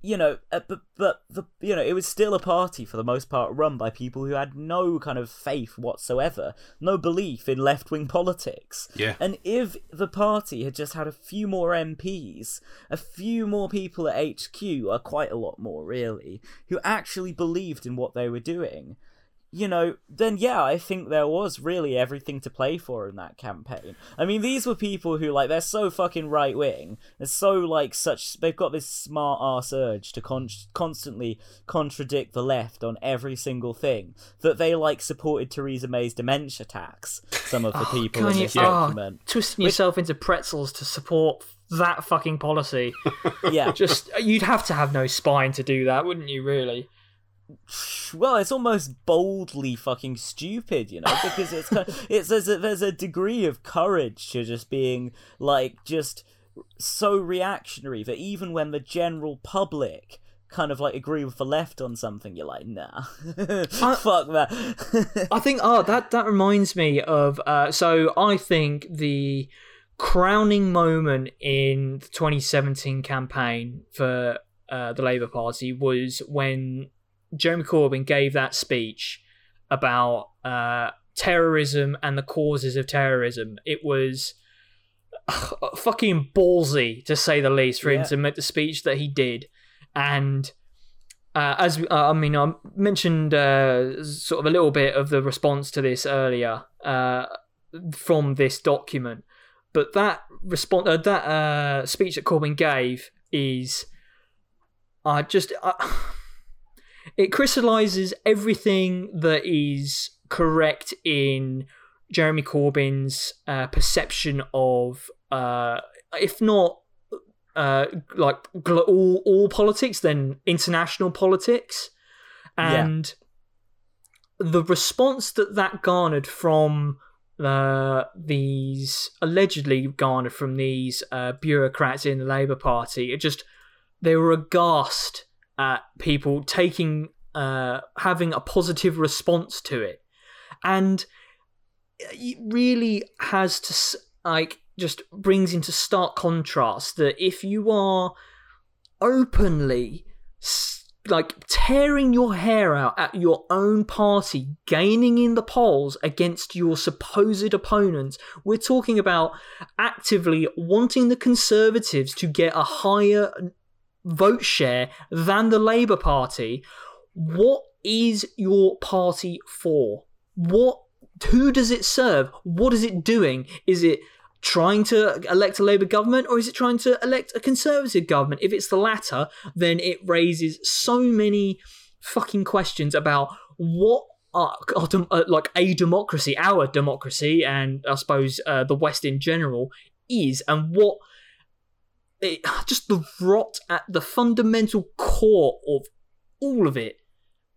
you know, uh, but but the you know it was still a party for the most part run by people who had no kind of faith whatsoever, no belief in left wing politics. Yeah. And if the party had just had a few more MPs, a few more people at HQ, or quite a lot more really, who actually believed in what they were doing. You know, then yeah, I think there was really everything to play for in that campaign. I mean, these were people who like they're so fucking right wing. They're so like such. They've got this smart ass urge to con- constantly contradict the left on every single thing that they like supported Theresa May's dementia tax. Some of the oh, people in Can you, this oh, document. twisting yourself into pretzels to support that fucking policy. [laughs] Yeah, Just you'd have to have no spine to do that, wouldn't you? Really? Well, it's almost boldly fucking stupid, you know, because it's kind [laughs] it's there's a, there's a degree of courage to just being like just so reactionary that even when the general public kind of like agree with the left on something, you're like, nah, [laughs] fuck that. [laughs] I think oh that that reminds me of uh so I think the crowning moment in the 2017 campaign for uh, the Labour Party was when Jeremy Corbyn gave that speech about uh, terrorism and the causes of terrorism. It was fucking ballsy to say the least for him to make the speech that he did, and uh, as uh, I mean, I mentioned uh, sort of a little bit of the response to this earlier uh, from this document, but that response, uh, that uh, speech that Corbyn gave is, uh, just uh, it crystallizes everything that is correct in Jeremy Corbyn's uh, perception of, uh, if not uh, like all all politics, then international politics, Yeah. and the response that that garnered from uh, these allegedly garnered from these uh, bureaucrats in the Labour Party, it just they were aghast at people taking uh, having a positive response to it, and it really has to like just brings into stark contrast that if you are openly like tearing your hair out at your own party, gaining in the polls against your supposed opponents. We're talking about actively wanting the Conservatives to get a higher vote share than the Labour Party. What is your party for? What who does it serve? What is it doing? Is it trying to elect a Labour government or is it trying to elect a Conservative government? If it's the latter, then it raises so many fucking questions about what are, uh, like a democracy, our democracy, and I suppose uh, the West in general is, and what it, [sighs] just the rot at the fundamental core of all of it,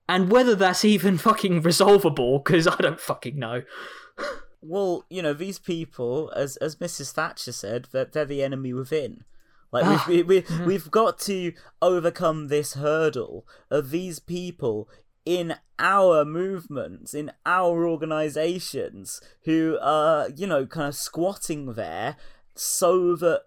and whether that's even [laughs] fucking resolvable, because I don't fucking know. [laughs] well, you know, these people, as as Mrs. Thatcher said, that they're, the enemy within. Like we've [sighs] we, we, mm-hmm. we've got to overcome this hurdle of these people in our movements, in our organizations, who are you know kind of squatting there, so that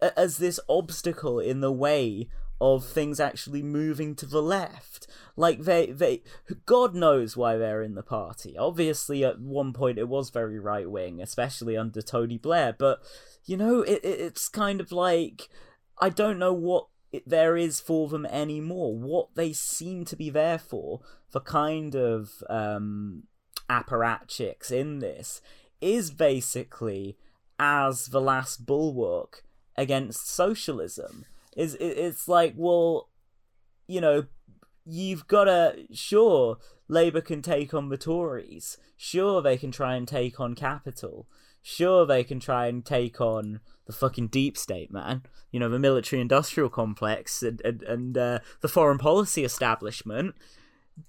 as this obstacle in the way of things actually moving to the left. Like they they God knows why they're in the party. Obviously at one point it was very right wing, especially under Tony Blair, but you know, it, it it's kind of like I don't know what it, there is for them anymore. What they seem to be there for, for kind of um, apparatchiks in this, is basically as the last bulwark against socialism is it's like well you know you've got to sure labor can take on the tories. Sure they can try and take on capital sure they can try and take on the fucking deep state man. You know the military industrial complex and and, and uh, the foreign policy establishment.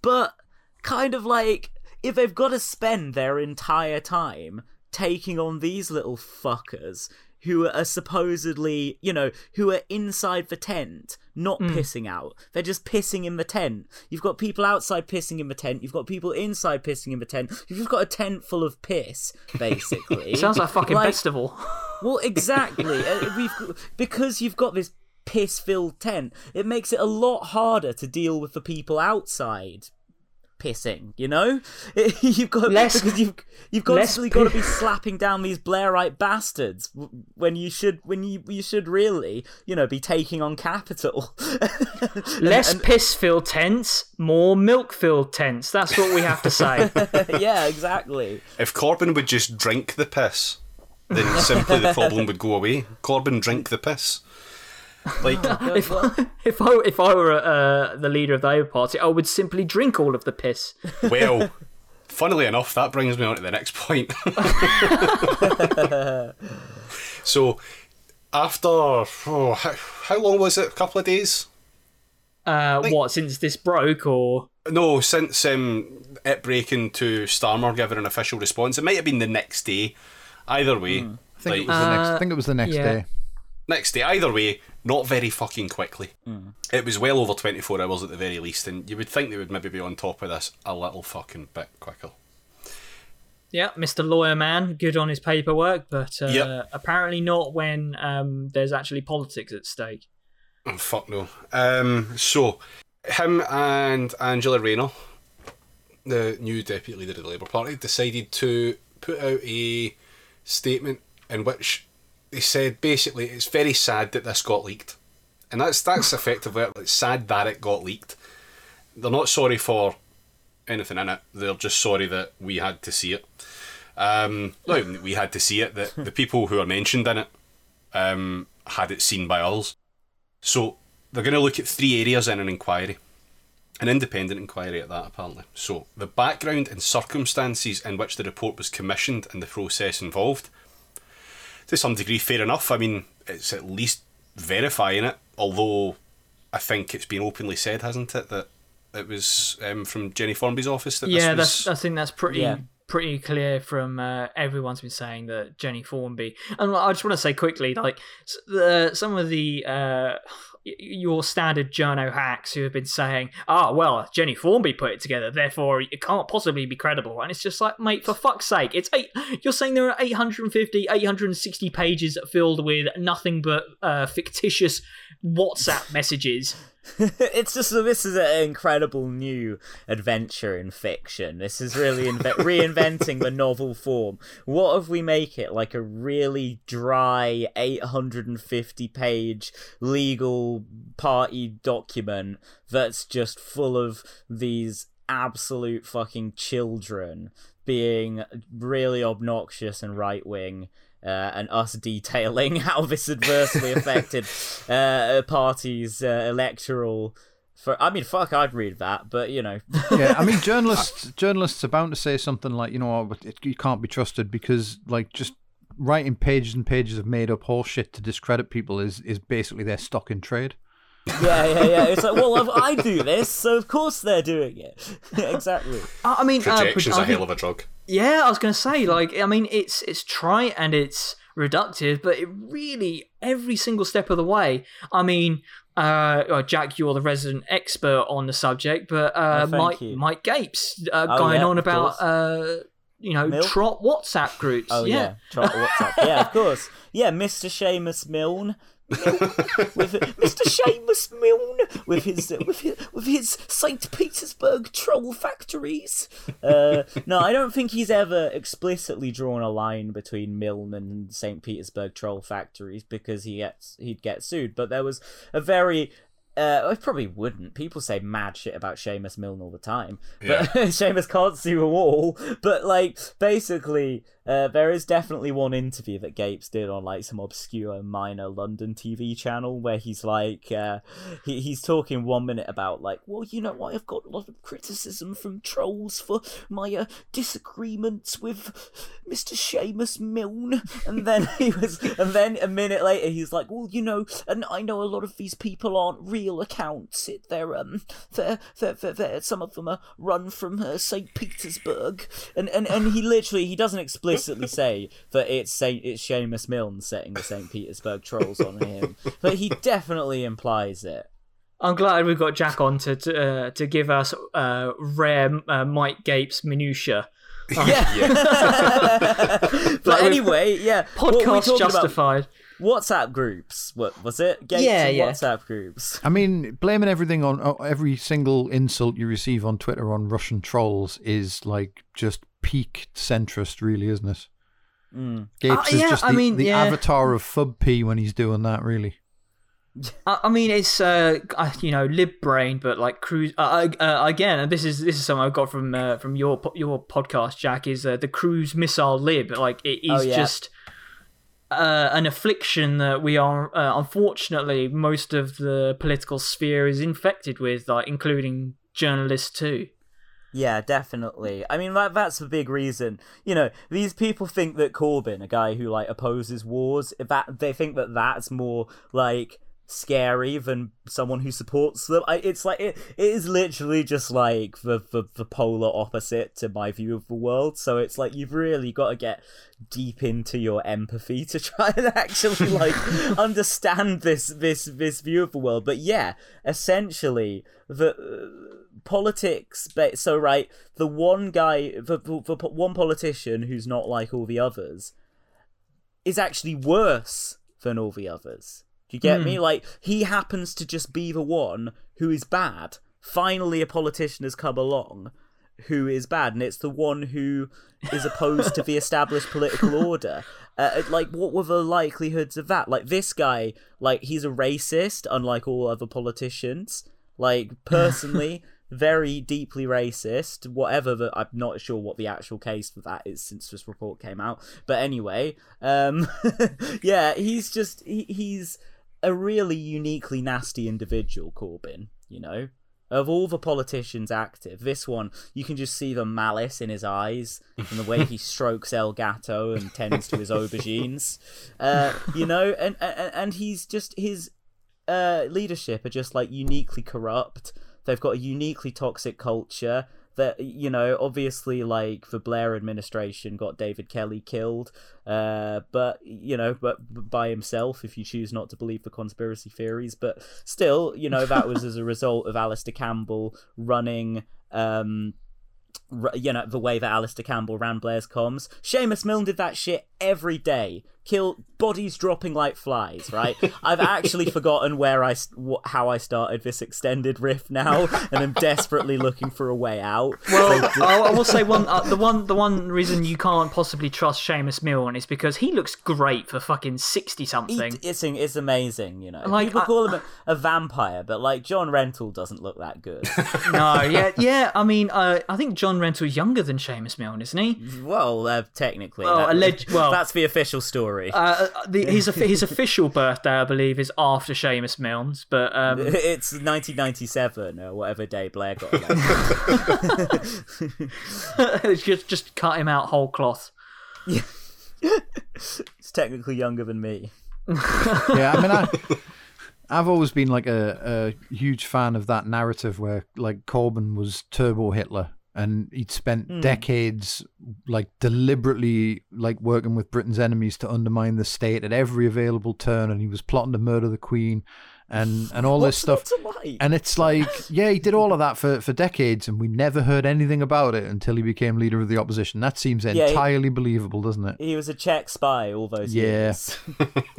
But kind of like if they've got to spend their entire time taking on these little fuckers who are supposedly, you know, who are inside the tent, not mm. pissing out. They're just pissing in the tent. You've got people outside pissing in the tent. You've got people inside pissing in the tent. You've just got a tent full of piss, basically. [laughs] Sounds like fucking like, festival. well, [laughs] exactly. uh, we've because you've got this piss-filled tent. It makes it a lot harder to deal with the people outside pissing. You know, [laughs] you've got less, [laughs] because you've you've constantly got to be [laughs] slapping down these Blairite bastards when you should when you you should really you know be taking on capital. less and, piss-filled tents, more milk-filled tents. That's what we have to say. yeah, exactly. If Corbyn would just drink the piss, then simply the problem would go away. Corbyn drink the piss. Like [laughs] if I, if I if I were uh, the leader of the Labour Party, I would simply drink all of the piss. [laughs] Well, funnily enough, that brings me on to the next point. [laughs] so, after oh, how, how long was it? A couple of days. Uh, like, what since this broke or no? Since um, it breaking to Starmer giving an official response, it might have been the next day. Either way, mm. I think like, it was the next. I think it was the next yeah. day. Next day, either way, not very fucking quickly. Mm. It was well over 24 hours at the very least, and you would think they would maybe be on top of this a little fucking bit quicker. Yeah, Mr. Lawyer Man, good on his paperwork, but uh, yep. apparently not when um, there's actually politics at stake. Oh, fuck no. Um, so, him and Angela Rayner, the new deputy leader of the Labour Party, decided to put out a statement in which they said basically it's very sad that this got leaked, and that's that's [laughs] effectively it. It's sad that it got leaked. They're not sorry for anything in it. They're just sorry that we had to see it. Um, no, we had to see it. That the people who are mentioned in it um, had it seen by us. So they're going to look at three areas in an inquiry. An independent inquiry at that, apparently. So, the background and circumstances in which the report was commissioned and the process involved, to some degree, fair enough. I mean, it's at least verifying it, although I think it's been openly said, hasn't it, that it was um, from Jennie Formby's office that yeah, was... I think that's pretty yeah. pretty clear from uh, everyone's been saying that Jennie Formby. And I just want to say quickly, like the, some of the. Uh, your standard journo hacks who have been saying, "Ah, well, Jennie Formby put it together, therefore it can't possibly be credible." And it's just like, mate, for fuck's sake, it's eight. You're saying there are 850, 860 pages filled with nothing but uh, fictitious WhatsApp messages [laughs] it's just this is an incredible new adventure in fiction. This is really inve- [laughs] reinventing the novel form. What if we make it like a really dry 850 page legal party document that's just full of these absolute fucking children being really obnoxious and right wing uh, and us detailing [laughs] how this adversely affected [laughs] uh, a party's uh, electoral. For I mean, fuck, I'd read that, but you know. yeah, I mean, [laughs] journalists journalists are bound to say something like, you know, it, you can't be trusted because, like, just writing pages and pages of made up horseshit to discredit people is is basically their stock in trade. yeah, yeah, yeah. It's like, well, I do this, so of course they're doing it. exactly. I mean, projection's uh, a hell of a drug. Yeah, I was going to say, like, I mean, it's it's trite and it's reductive, but it really every single step of the way. I mean, uh, well, Jack, you're the resident expert on the subject, but uh, oh, Mike you. Mike Gapes uh, oh, going yeah, on about uh, you know Milk? trot WhatsApp groups. Oh yeah, yeah, Trot WhatsApp. yeah, of course. Yeah, Mr. Seamus Milne. With Mr. Seamus Milne with his with his, with his Saint Petersburg troll factories. Uh, no, I don't think he's ever explicitly drawn a line between Milne and Saint Petersburg troll factories because he gets he'd get sued. But there was a very uh, I probably wouldn't. People say mad shit about Seamus Milne all the time, but Yeah. [laughs] Seamus can't sue a wall. But like, basically, uh, there is definitely one interview that Gapes did on like some obscure minor London TV channel where he's like, uh, he, he's talking one minute about like, well, you know, I've got a lot of criticism from trolls for my uh, disagreements with Mr. Seamus Milne, and then [laughs] he was, and then a minute later he's like, well, you know, and I know a lot of these people aren't real accounts. It, they're um, they're, they're, they're, they're some of them are run from uh, Saint Petersburg, and, and and he literally he doesn't explicitly say that it's Saint it's Seamus Milne setting the Saint Petersburg trolls on him, but he definitely implies it. I'm glad we've got Jack on to to, uh, to give us uh, rare uh, Mike Gapes minutia. [laughs] [laughs] Yeah. but Like, anyway, yeah. what were we Podcast talking about? justified. WhatsApp groups. What was it? Gates Yeah, and yeah. WhatsApp groups. I mean, blaming everything on oh, every single insult you receive on Twitter on Russian trolls is like just peak centrist, really, isn't it? Mm. Gapes Uh, yeah, is just the, I mean, the yeah. avatar of FubP when he's doing that, really. I, mean, it's uh, uh, you know, lib brain, but like cruise. Uh, uh, again, and this is this is something I got from uh, from your your podcast, Jack. Is uh, the cruise missile lib? Like it is Oh, yeah. just uh, an affliction that we are uh, unfortunately most of the political sphere is infected with, like including journalists too. Yeah, definitely. I mean, that that's a big reason. You know, these people think that Corbyn, a guy who like opposes wars, that they think that that's more like scary than someone who supports them. I, it's like it, it is literally just like the, the the polar opposite to my view of the world. So it's like you've really got to get deep into your empathy to [laughs] try and actually like [laughs] understand this this this view of the world. But yeah, essentially the uh, politics. But so right, the one guy, the, the, the one politician who's not like all the others, is actually worse than all the others. Do you get me? Like he happens to just be the one who is bad. Finally, a politician has come along who is bad, and it's the one who is opposed to the [laughs] established political order. Uh, like, what were the likelihoods of that? Like, this guy, like, he's a racist, unlike all other politicians. Like, personally, [laughs] very deeply racist. Whatever the, I'm not sure what the actual case for that is since this report came out. But anyway, um, [laughs] yeah, he's just he, he's a really uniquely nasty individual, Corbyn. You know, of all the politicians active, this one you can just see the malice in his eyes and the way he [laughs] strokes El Gato and tends to his aubergines. Uh, you know, and, and and he's just his uh, leadership are just like uniquely corrupt. They've got a uniquely toxic culture. That you know obviously like the blair administration got david kelly killed uh, but you know but by himself if you choose not to believe the conspiracy theories. But still you know that was as a result of Alastair campbell running um you know the way that Alastair Campbell ran Blair's comms. Seamus Milne did that shit every day. Kill bodies dropping like flies. Right. [laughs] I've actually forgotten where I how I started this extended riff now, and I'm desperately looking for a way out. Well, I will say one uh, the one the one reason you can't possibly trust Seamus Milne is because he looks great for fucking sixty something. It's it's amazing. You know, like, people I, call him a, a, vampire, but like John Rentoul doesn't look that good. no, yeah, yeah. I mean, uh, I think John Rentoul's younger than Seamus Milne, isn't he? Well, uh, technically, well, that, alleged, well, that's the official story story. Uh, uh, the, his [laughs] his official birthday, I believe, is after Seamus Milne's, but um... [laughs] it's 1997 or whatever day Blair got. [laughs] just just cut him out whole cloth. Yeah, he's technically younger than me. yeah, I mean, I, I've always been like a, a huge fan of that narrative where like Corbyn was Turbo Hitler and he'd spent mm. decades like deliberately like working with Britain's enemies to undermine the state at every available turn and he was plotting to murder the queen and and all this stuff. and it's like yeah he did all of that for for decades and we never heard anything about it until he became leader of the opposition. That seems yeah, entirely he, believable doesn't it? He was a czech spy all those yeah. years. [laughs]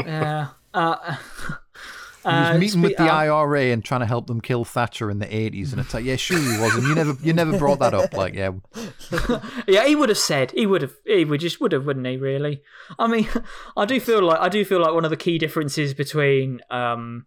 Yeah. Uh, he was uh, meeting with the IRA and trying to help them kill Thatcher in the eighties, and it's like, yeah, sure he was, and you never, you never brought that up. Like, yeah, [laughs] yeah, he would have said, he would have, he would just would have, wouldn't he? Really? I mean, [laughs] I do feel like, I do feel like one of the key differences between, um,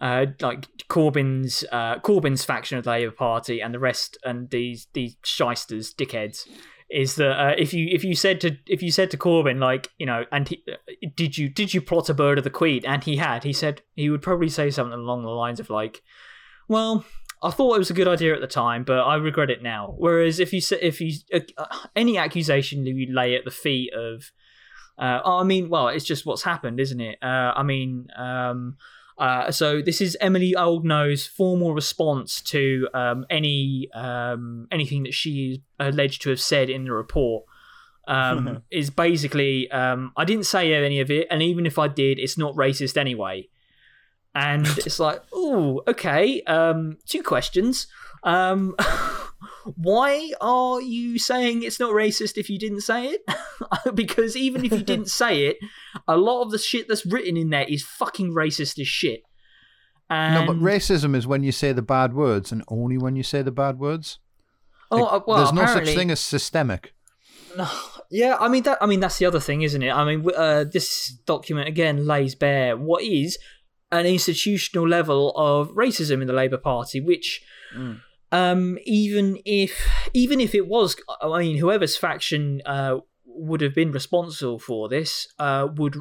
uh, like Corbyn's, uh, Corbyn's faction of the Labour Party and the rest, and these these shysters, dickheads, is that uh, if you if you said to if you said to Corbyn like you know and he, uh, did you did you plot a bird of the queen? And he had. He said he would probably say something along the lines of like well I thought it was a good idea at the time but I regret it now. Whereas if you if you uh, any accusation you lay at the feet of uh, I mean well it's just what's happened isn't it? Uh, I mean um, uh, so this is Emilie Oldknow's formal response to um, any um, anything that she is alleged to have said in the report. Um, [laughs] is basically um, I didn't say any of it, and even if I did, it's not racist anyway. And it's like, [laughs] oh, okay. Um, two questions. [laughs] Why are you saying it's not racist if you didn't say it? [laughs] because even if you [laughs] didn't say it, a lot of the shit that's written in there is fucking racist as shit. And... No, but racism is when you say the bad words, and only when you say the bad words. Oh, like, well, there's no such thing as systemic. No, [sighs] yeah, I mean that. I mean that's the other thing, isn't it? I mean, uh, this document again lays bare what is an institutional level of racism in the Labour Party, which. Mm um, even if even if it was, I mean, whoever's faction uh, would have been responsible for this uh, would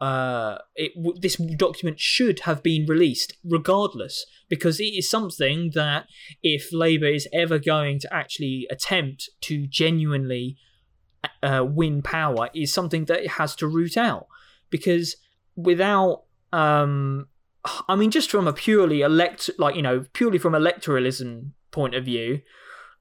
uh, it this document should have been released regardless because it is something that if Labour is ever going to actually attempt to genuinely uh, win power is something that it has to root out. Because without um, [sighs] I mean just from a purely elect like you know purely from electoralism point of view,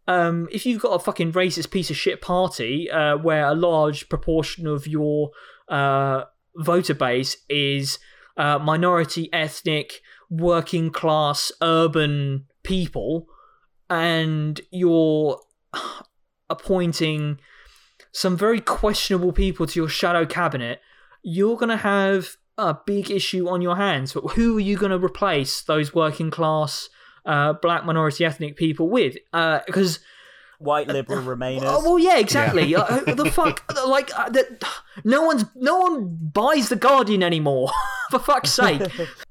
um, if you've got a fucking racist piece of shit party uh, where a large proportion of your uh, voter base is uh, minority, ethnic, working class, urban people, and you're [sighs] appointing some very questionable people to your shadow cabinet, you're going to have a big issue on your hands. But who are you going to replace those working class? uh, black minority ethnic people with because. Uh, White liberal Remainers. Oh, well, yeah, exactly. Yeah. Uh, the fuck, [laughs] like, uh, the, no one's, no one buys the Guardian anymore. [laughs] for fuck's sake.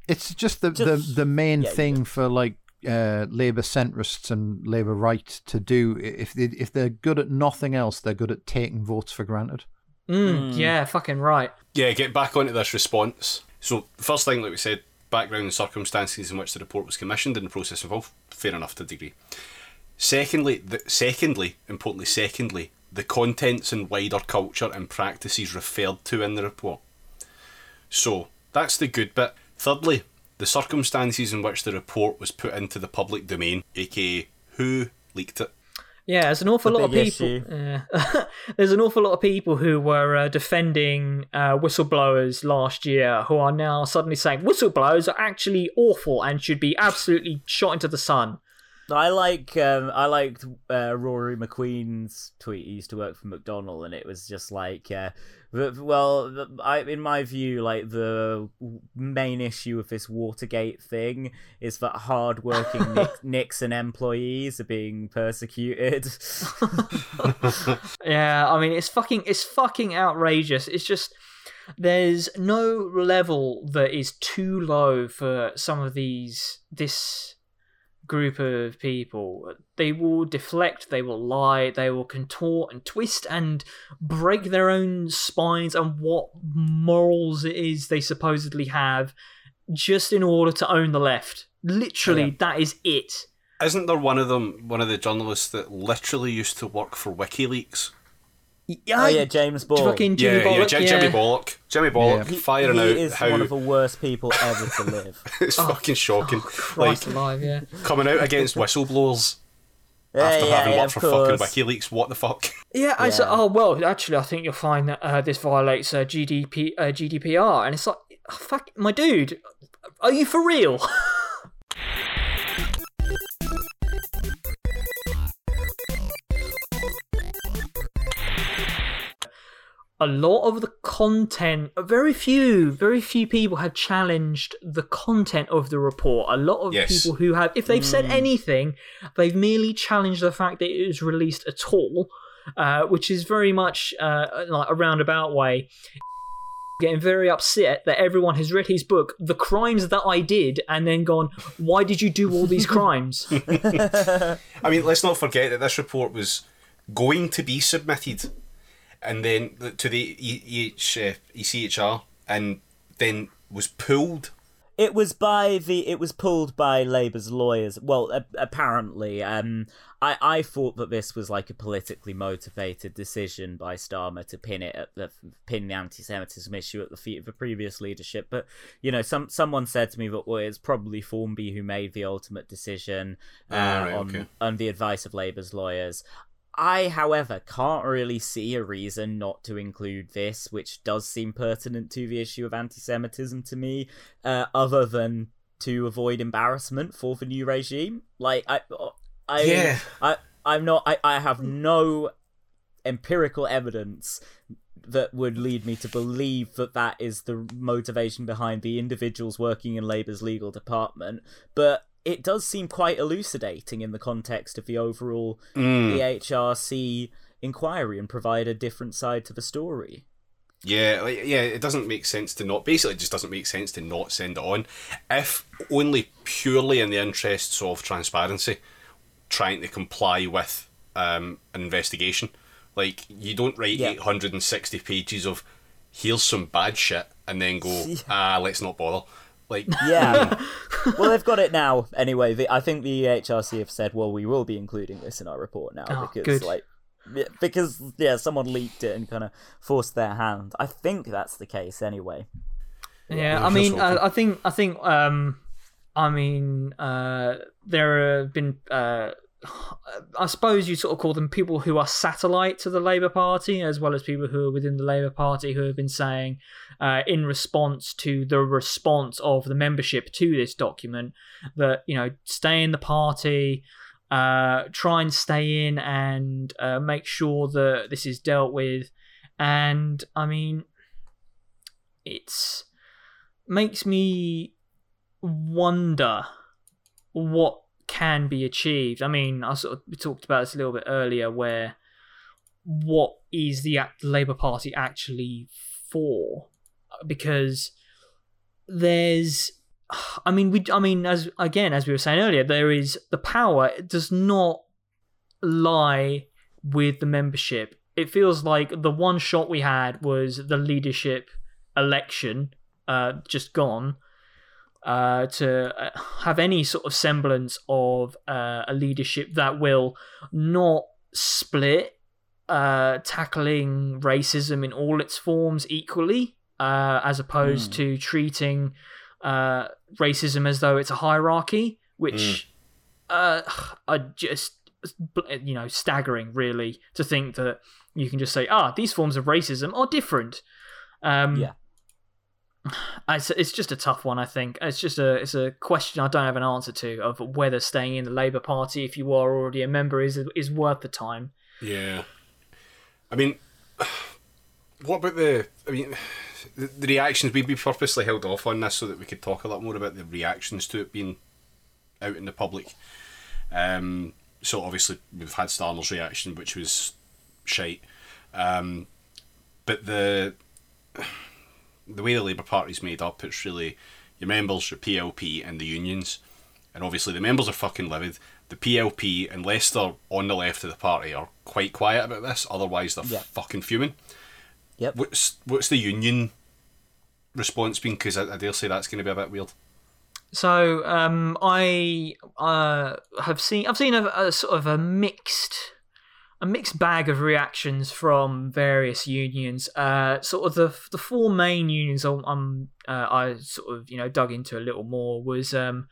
It's just the just, the, the main yeah, thing yeah. for like uh, Labour centrists and Labour right to do. If they if they're good at nothing else, they're good at taking votes for granted. Mm, mm. Yeah, fucking right. Yeah, get back onto this response. So first thing, like we said, background and circumstances in which the report was commissioned and the process involved, fair enough to a degree. Secondly, the, secondly, importantly, secondly, the contents and wider culture and practices referred to in the report. So, that's the good bit. Thirdly, the circumstances in which the report was put into the public domain, aka who leaked it. Yeah, there's an awful lot of people. Yeah. [laughs] there's an awful lot of people who were uh, defending uh, whistleblowers last year who are now suddenly saying whistleblowers are actually awful and should be absolutely shot into the sun. I like um, I liked uh, Rory McQueen's tweet. He used to work for McDonnell, and it was just like, uh, well, I, in my view, like the main issue of this Watergate thing is that hardworking Nix- [laughs] Nixon employees are being persecuted. [laughs] Yeah, I mean it's fucking it's fucking outrageous. It's just there's no level that is too low for some of these this group of people. They will deflect, they will lie, they will contort and twist and break their own spines and what morals it is they supposedly have just in order to own the left. Literally, Yeah. that is it. Isn't there one of them, one of the journalists that literally used to work for WikiLeaks? Oh yeah, James Ball. Fucking Jimmy yeah, Bollock, yeah, J- Jimmy yeah. Bollock. Jimmy Bollock He, firing he out is how one of the worst people ever to live. [laughs] it's fucking shocking. Oh, Christ like alive, yeah. coming out against whistleblowers [laughs] Yeah, after yeah, having yeah, worked of for fucking. WikiLeaks. What the fuck? [laughs] Yeah, I said, Yeah. oh well, actually, I think you'll find that uh, this violates uh, GDP, uh, GDPR, and it's like, oh, fuck, my dude, are you for real? A lot of the content, very few, very few people have challenged the content of the report. A lot of Yes. people who have, if they've said anything, they've merely challenged the fact that it was released at all, uh, which is very much uh, like a roundabout way. Getting very upset that everyone has read his book, The Crimes That I Did, and then gone, Why did you do all these crimes? [laughs] I mean, let's not forget that this report was going to be submitted, and then to the E- EH, uh, ECHR, and then was pulled. It was by the. It was pulled by Labour's lawyers. Well, a- apparently, um, I I thought that this was like a politically motivated decision by Starmer to pin it at the pin the anti-Semitism issue at the feet of the previous leadership. But you know, some someone said to me that well, it's probably Formby who made the ultimate decision uh, Ah, right, on okay. on the advice of Labour's lawyers. I, however, can't really see a reason not to include this, which does seem pertinent to the issue of anti Semitism to me, uh, other than to avoid embarrassment for the new regime. Like, I. I Yeah. I, I'm not. I, I have no empirical evidence that would lead me to believe that that is the motivation behind the individuals working in Labour's legal department, but it does seem quite elucidating in the context of the overall Mm. EHRC inquiry and provide a different side to the story. Yeah, yeah, it doesn't make sense to not. Basically, it just doesn't make sense to not send it on, if only purely in the interests of transparency, trying to comply with um, an investigation. Like you don't write Yeah. eight hundred and sixty pages of here's some bad shit and then go [laughs] ah let's not bother. Like [laughs] Yeah. [laughs] well, they've got it now. Anyway, the, I think the EHRC have said, well, we will be including this in our report now Oh, because, good. like, because yeah, someone leaked it and kind of forced their hand. I think that's the case anyway. Yeah, Yeah, I mean, just uh, I think, I think, um, I mean, uh, there have been, uh, I suppose you sort of call them people who are satellite to the Labour Party, as well as people who are within the Labour Party who have been saying, uh, in response to the response of the membership to this document, that you know, stay in the party. Uh, try and stay in and uh, make sure that this is dealt with. And I mean, it's makes me wonder what can be achieved. I mean, I sort of talked about this a little bit earlier, where what is the Labour Party actually for? Because there's, I mean, we, I mean, as again as we were saying earlier, there is the power it does not lie with the membership. It feels like the one shot we had was the leadership election, uh, just gone. Uh, to uh, have any sort of semblance of uh, a leadership that will not split, uh, tackling racism in all its forms equally, uh, as opposed Hmm. to treating uh, racism as though it's a hierarchy, which uh, I just you know staggering really to think that you can just say ah these forms of racism are different. Um, Yeah. [sighs] It's, it's just a tough one, I think. It's just a it's a question I don't have an answer to of whether staying in the Labour Party if you are already a member is is worth the time. Yeah. I mean, [sighs] what about the? I mean, [sighs] the, the reactions. We we purposely held off on this so that we could talk a lot more about the reactions to it being out in the public. Um, so obviously we've had Starmer's reaction, which was shite. Um, but the the way the Labour Party's made up, it's really your members, your PLP, and the unions. And obviously the members are fucking livid. The PLP, unless they're on the left of the party, are quite quiet about this. Otherwise, they're Yeah. fucking fuming. Yep. What's what's the union response been? Because I, I dare say that's going to be a bit weird. So um, I uh, have seen I've seen a, a sort of a mixed a mixed bag of reactions from various unions. Uh, sort of the the four main unions I'm, I'm uh, I sort of you know dug into a little more was um,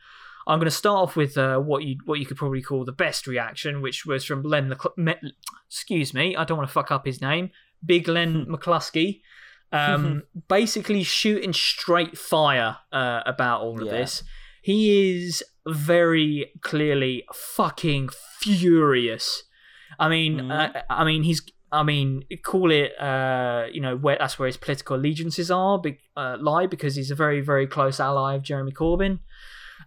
I'm going to start off with uh, what you what you could probably call the best reaction, which was from Len. Mc- Me- excuse me, I don't want to fuck up his name. Big Len McCluskey. Um, [laughs] basically shooting straight fire uh, about all of Yeah. this. He is very clearly fucking furious. I mean, Mhm. uh, I mean, he's. I mean, call it. Uh, you know, where that's where his political allegiances are be, uh, lie because he's a very, very close ally of Jeremy Corbyn.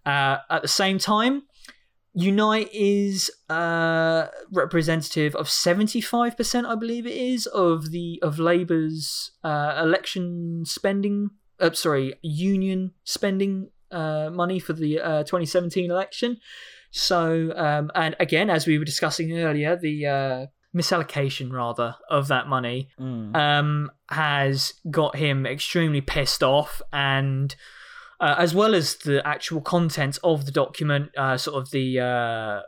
Uh, at the same time, Unite is uh, representative of seventy five percent, I believe it is, of the of Labour's uh, election spending. Uh, sorry, union spending uh, money for the uh, twenty seventeen election. So, um, and again, as we were discussing earlier, the uh, misallocation rather of that money Mm. um, has got him extremely pissed off, and uh, as well as the actual content of the document, uh, sort of the uh,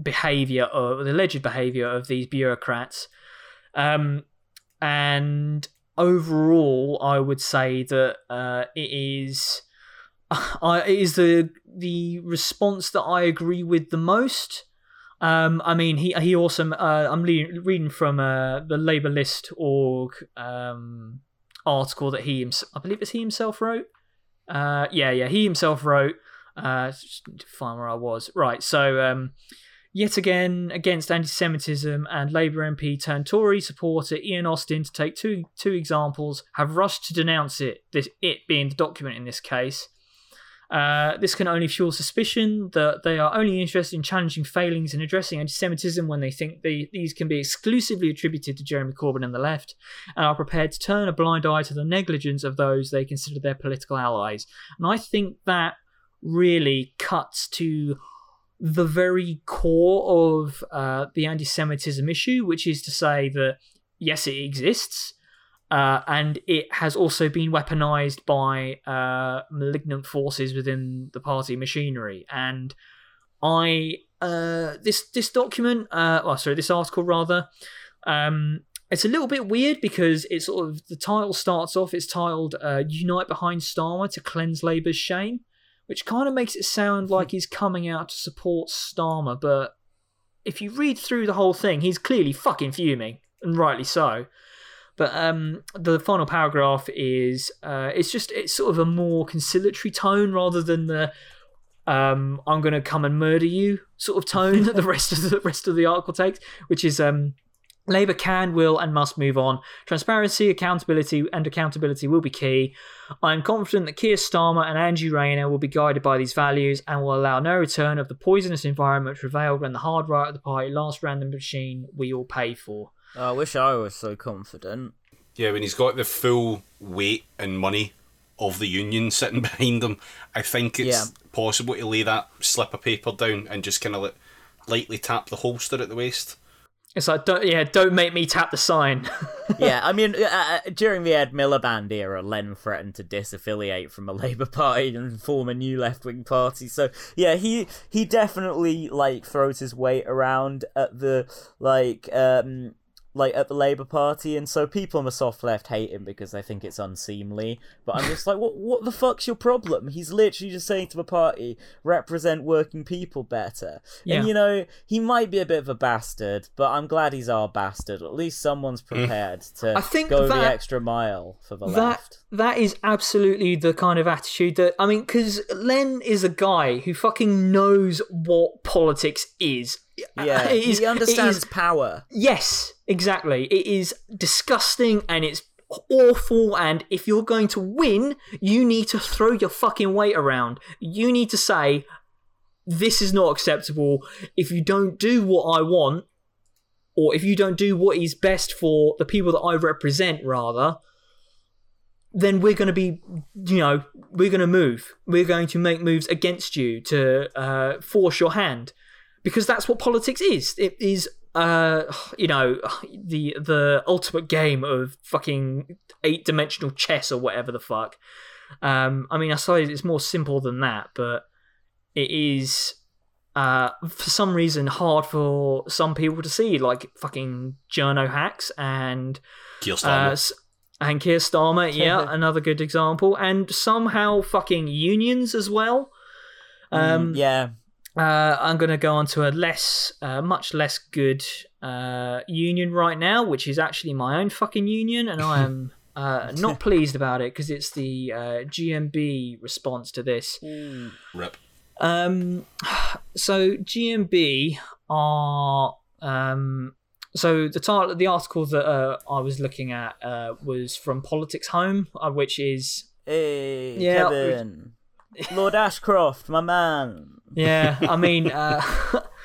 behavior or the alleged behavior of these bureaucrats. Um, and overall, I would say that uh, it is. [laughs] I, it is the the response that I agree with the most. Um, I mean, he he also. Uh, I'm le- reading from uh, the Labour List org um, article that he I believe it's he himself wrote. Uh, yeah, yeah, he himself wrote. Uh, find where I was. Right, so um, yet again against anti-Semitism and Labour MP turned Tory supporter Ian Austin, to take two two examples, have rushed to denounce it. This it being the document in this case. Uh, this can only fuel suspicion that they are only interested in challenging failings and addressing anti Semitism when they think they, these can be exclusively attributed to Jeremy Corbyn and the left, and are prepared to turn a blind eye to the negligence of those they consider their political allies. And I think that really cuts to the very core of uh, the anti Semitism issue, which is to say that yes, it exists. Uh, and it has also been weaponized by uh, malignant forces within the party machinery. And I, uh, this this document, oh sorry, this article rather, um, it's a little bit weird because it's sort of the title starts off. It's titled uh, "Unite Behind Starmer to Cleanse Labour's Shame," which kind of makes it sound like he's coming out to support Starmer. But if you read through the whole thing, he's clearly fucking fuming, and rightly so. But um, the final paragraph is uh, it's just it's sort of a more conciliatory tone rather than the um, I'm going to come and murder you sort of tone that the rest of the [laughs] rest of the article takes, which is um, Labour can, will, and must move on. Transparency, accountability, and accountability will be key. I am confident that Keir Starmer and Angie Rayner will be guided by these values and will allow no return of the poisonous environment prevailed when the hard right of the party last ran the machine we all pay for. Oh, I wish I was so confident. Yeah, when he's got the full weight and money of the union sitting [laughs] behind him, I think it's Yeah. possible to lay that slip of paper down and just kind of like, lightly tap the holster at the waist. It's like, don't, yeah, don't make me tap the sign. [laughs] yeah, I mean, uh, uh, during the Ed Miliband era, Len threatened to disaffiliate from the [laughs] Labour Party and form a new left-wing party. So yeah, he he definitely like throws his weight around at the like um like at the Labour Party, and so people on the soft left hate him because they think it's unseemly. But I'm just like, what? What the fuck's your problem? He's literally just saying to the party, represent working people better. Yeah. And you know, he might be a bit of a bastard, but I'm glad he's our bastard. At least someone's mm. prepared to I think go the extra mile for the that left. That is absolutely the kind of attitude that I mean, because Len is a guy who fucking knows what politics is. Yeah, [laughs] is- he understands is- power. yes, exactly. It is disgusting and it's awful. And if you're going to win, you need to throw your fucking weight around. You need to say, "This is not acceptable." If you don't do what I want, or if you don't do what is best for the people that I represent, rather, then we're going to be, you know, we're going to move. We're going to make moves against you to uh, force your hand, because that's what politics is. It is, uh, you know, the the ultimate game of fucking eight dimensional chess or whatever the fuck. Um, I mean, I suppose it's more simple than that, but it is uh, for some reason hard for some people to see, like fucking journo hacks and uh, and Keir Starmer, [laughs] yeah, another good example, and somehow fucking unions as well. Um, Mm, yeah, uh, I'm going to go on to a less, uh, much less good uh, union right now, which is actually my own fucking union, and I am [laughs] uh, not pleased about it because it's the uh, GMB response to this. Rip. Um, [sighs] so GMB are um, so the title, the article that uh, I was looking at uh, was from Politics Home, uh, which is hey, Yeah, Kevin, Lord Ashcroft, my man. yeah. [laughs] I mean, uh,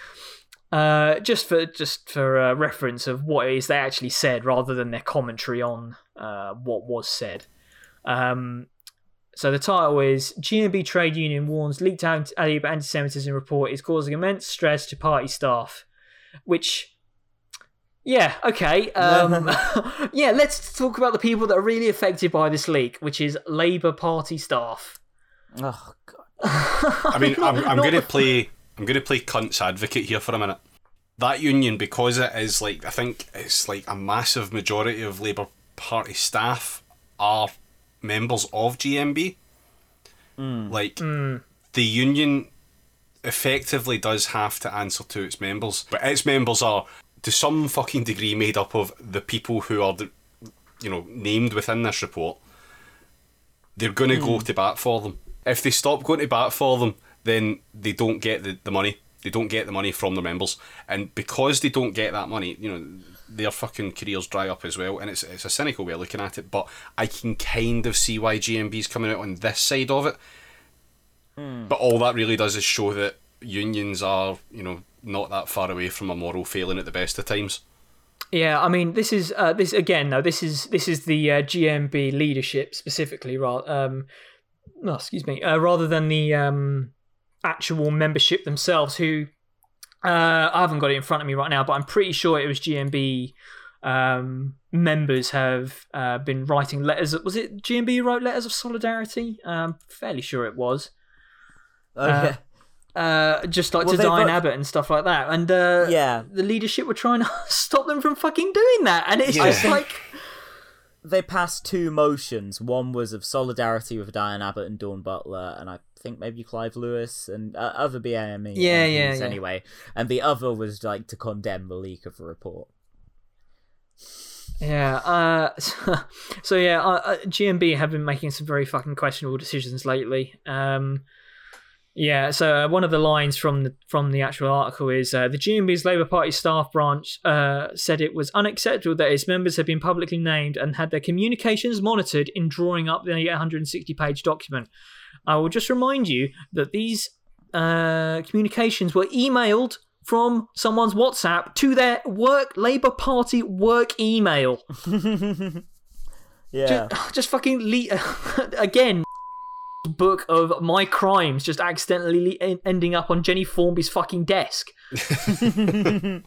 [laughs] uh, just for just for uh, reference of what it is they actually said, rather than their commentary on uh, what was said. Um, so the title is GMB Trade Union warns leaked anti-Semitism report is causing immense stress to party staff, which. Yeah, okay. [laughs] Um, [laughs] yeah, let's talk about the people that are really affected by this leak, which is Labour Party staff. Oh god. [laughs] I mean, I'm, I'm going to play. I'm going to play cunt's advocate here for a minute. That union, because it is like I think it's like a massive majority of Labour Party staff are members of GMB. Like the union effectively does have to answer to its members, but its members are to some fucking degree made up of the people who are the, you know, named within this report. They're going to go hmm. to bat for them. If they stop going to bat for them, then they don't get the, the money. They don't get the money from their members, and because they don't get that money, you know, their fucking careers dry up as well. And it's it's a cynical way of looking at it, but I can kind of see why GMB's coming out on this side of it. Hmm. But all that really does is show that unions are, you know, not that far away from a moral failing at the best of times. Yeah, I mean, this is uh, this again. though. this is this is the uh, GMB leadership specifically, rather. Um, no, excuse me, uh, rather than the um, actual membership themselves. Who uh, I haven't got it in front of me right now, but I'm pretty sure it was GMB um, members have uh, been writing letters. Was it GMB who wrote letters of solidarity? Um, fairly sure it was. Okay. Uh, just like Well, to Diane got- Abbott and stuff like that. And uh, Yeah. the leadership were trying to [laughs] stop them from fucking doing that. And it's Yeah. just like, they passed two motions. One was of solidarity with Diane Abbott and Dawn Butler, and I think maybe Clive Lewis and uh, other BAME. Yeah, yeah, yeah. Anyway, and the other was like to condemn the leak of the report. yeah. Uh, [laughs] so, yeah, uh, uh, GMB have been making some very fucking questionable decisions lately. Um, yeah, so uh, one of the lines from the from the actual article is uh, the GMB's Labour Party staff branch uh, said it was unacceptable that its members had been publicly named and had their communications monitored in drawing up the 860 page document. I will just remind you that these uh, communications were emailed from someone's WhatsApp to their work Labour Party work email. [laughs] Yeah. Just, just fucking le- [laughs] again. Book of my crimes just accidentally le- ending up on Jennie Formby's fucking desk. [laughs]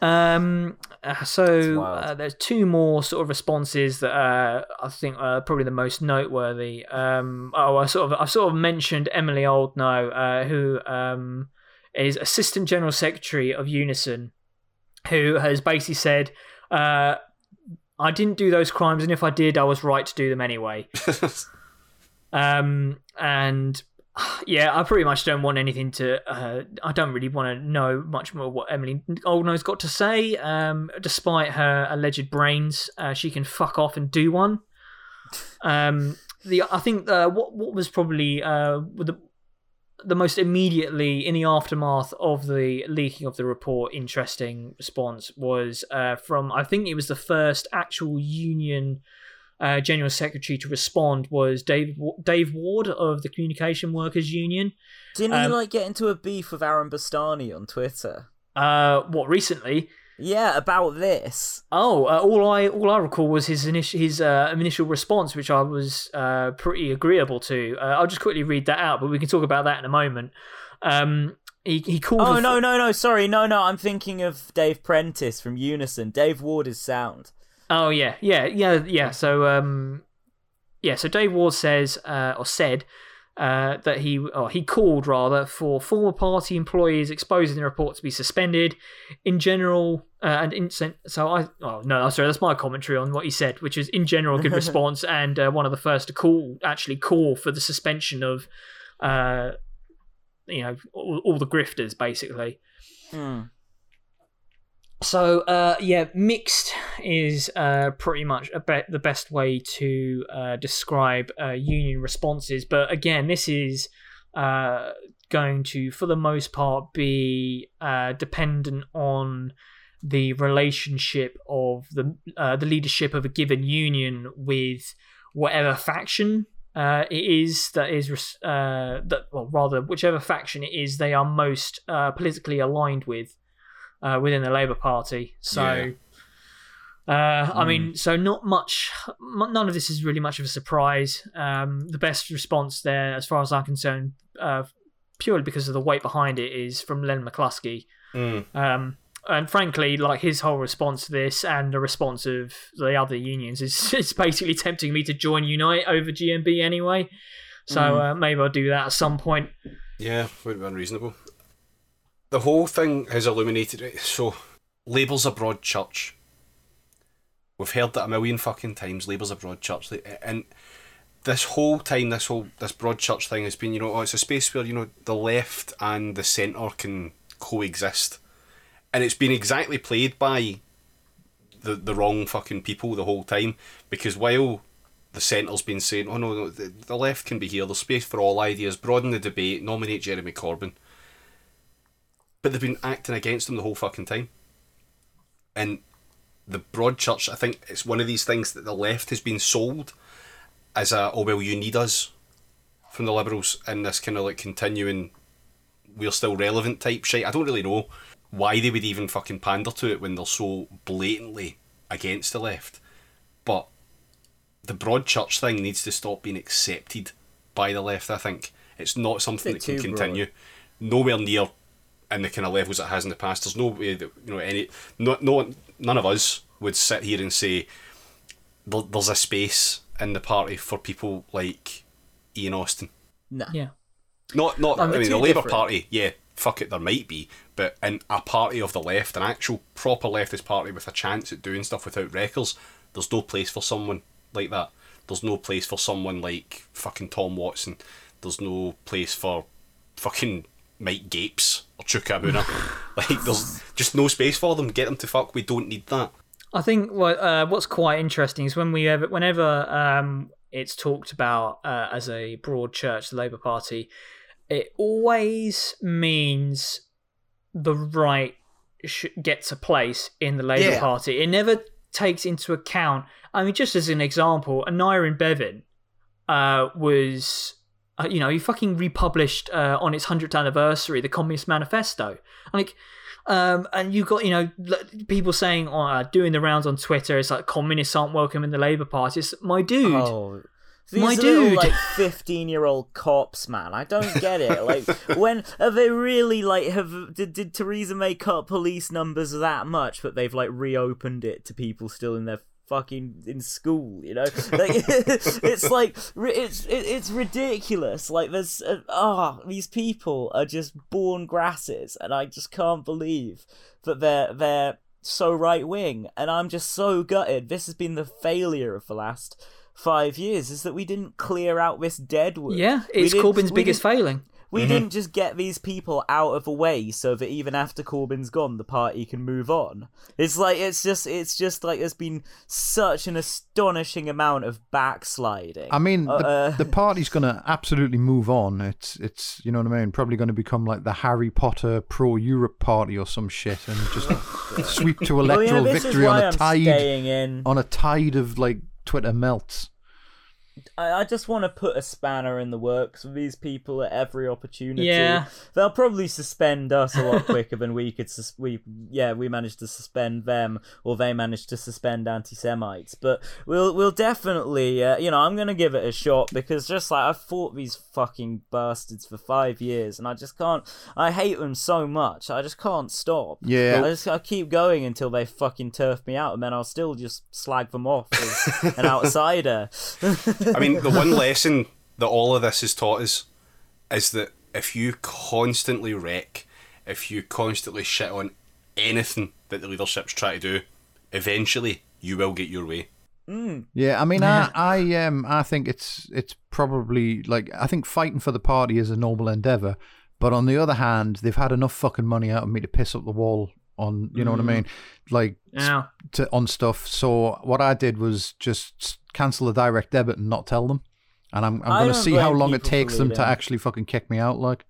um. uh, So uh, there's two more sort of responses that uh, I think are probably the most noteworthy. Um. Oh, I sort of I sort of mentioned Emilie Oldknow, uh, who um is assistant general secretary of Unison. who has basically said, uh, "I didn't do those crimes, and if I did, I was right to do them anyway." [laughs] um, and [sighs] yeah, I pretty much don't want anything to. Uh, I don't really want to know much more what Emilie Oldknow's got to say. Um, despite her alleged brains, uh, she can fuck off and do one. Um, the I think uh, what what was probably uh, the the most immediately in the aftermath of the leaking of the report interesting response was uh, from I think it was the first actual union uh, general secretary to respond was Dave Dave Ward of the Communication Workers Union. Didn't um, he like get into a beef with Aaron Bastani on Twitter? Uh, what recently? Yeah, about this. Oh, uh, all I all I recall was his initial his uh, initial response, which I was uh, pretty agreeable to. Uh, I'll just quickly read that out, but we can talk about that in a moment. Um, he he called. Oh no no no! Sorry, no no. I'm thinking of Dave Prentis from Unison. Dave Ward is sound. Oh yeah yeah yeah yeah. So um, yeah. So Dave Ward says uh, or said uh, that he or he called rather for former party employees exposing the report to be suspended. In general, uh, and in, so I oh no, sorry, that's my commentary on what he said, which is in general a good [laughs] response and uh, one of the first to call actually call for the suspension of, uh, you know, all, all the grifters basically. Mm. So uh, yeah, mixed is uh, pretty much be- the best way to uh, describe uh, union responses. But again, this is uh, going to, for the most part, be uh, dependent on the relationship of the the leadership of a given union with whatever faction uh, it is that is uh, that well rather whichever faction it is they are most uh, politically aligned with uh, within the Labour Party. So, yeah. uh, I mean, hmm. so not much. None of this is really much of a surprise. Um, the best response there, as far as I'm concerned, uh, purely because of the weight behind it, is from Len McCluskey. Mm. Um, and frankly, like his whole response to this and the response of the other unions is [laughs] it's basically tempting me to join Unite over GMB anyway. So mm. uh, maybe I'll do that at some point. Yeah, would have been reasonable the whole thing has illuminated it. So, Labour's a broad church. We've heard that a million fucking times. Labour's a broad church, and this whole time, this whole this broad church thing has been, you know, oh, it's a space where you know the left and the centre can coexist, and it's been exactly played by the the wrong fucking people the whole time. Because while the centre's been saying, oh no, no the, the left can be here. There's space for all ideas. Broaden the debate. Nominate Jeremy Corbyn but they've been acting against them the whole fucking time. And the Broadchurch, I think it's one of these things that the left has been sold as a oh well you need us from the Liberals in this kind of like continuing we're still relevant type shit. I don't really know why they would even fucking pander to it when they're so blatantly against the left. But the Broadchurch thing needs to stop being accepted by the left, I think. It's not something that can continue. Broad. Nowhere near in the kind of levels it has in the past. There's no way that you know any no no none of us would sit here and say there's a space in the party for people like Ian Austin. No. Yeah. Not not I mean the Labour Party, yeah, fuck it, there might be, but in a party of the left, an actual proper leftist party with a chance at doing stuff without records, there's no place for someone like that. There's no place for someone like fucking Tom Watson. There's no place for fucking Mike Gapes or Chuka Umunna. [laughs] like, there's just no space for them. Get them to fuck. We don't need that. I think what uh, what's quite interesting is when we ever, whenever um, it's talked about uh, as a broad church, the Labour Party, it always means the right sh- gets a place in the Labour yeah. Party. It never takes into account. I mean, just as an example, Aneurin Bevan uh, was uh, you know, he fucking republished uh, on its 100th anniversary the Communist Manifesto. Like, um, and you got, you know, people saying, oh, uh, doing the rounds on Twitter, it's like communists aren't welcome in the Labour Party. It's my dude. Oh. These my dude, like fifteen-year-old cops, man. I don't get it. Like, [laughs] when have they really like have did, did Theresa May cut police numbers that much, but they've like reopened it to people still in their fucking in school, you know. Like, [laughs] it's like it's it's ridiculous. Like there's ah, uh, oh, these people are just born grasses, and I just can't believe that they're they're so right wing, and I'm just so gutted. This has been the failure of the last five years is that we didn't clear out this deadwood. Yeah, it's Corbyn's biggest failing. We didn't just get these people out of the way so that even after Corbyn's gone, the party can move on. It's like it's just it's just like there's been such an astonishing amount of backsliding. I mean, the, Uh, the party's going to absolutely move on. It's it's you know what I mean. Probably going to become like the Harry Potter pro Europe party or some shit, and just sweep to [laughs] well, you electoral know, victory on a I'm tide in. on a tide of like Twitter melts. I, I just want to put a spanner in the works for these people at every opportunity. Yeah. They'll probably suspend us a lot [laughs] quicker than we could. Sus- we yeah, we managed to suspend them, or they managed to suspend anti-Semites. But we'll we'll definitely, uh, you know, I'm gonna give it a shot because just like I've fought these fucking bastards for five years, and I just can't. I hate them so much. I just can't stop. Yeah. I just I keep going until they fucking turf me out, and then I'll still just slag them off as an [laughs] outsider. I mean, the one [laughs] lesson that all of this has taught us is that if you constantly wreck, if you constantly shit on anything that the leadership's trying to do, eventually you will get your way. Yeah, I mean, I, I, um, I think it's it's probably like I think fighting for the party is a noble endeavor, but on the other hand, they've had enough fucking money out of me to piss up the wall on, you know what I mean, like Yeah. to on stuff. So what I did was just cancel the direct debit and not tell them, and I'm I'm I going to see how long it takes them to actually fucking kick me out. Like,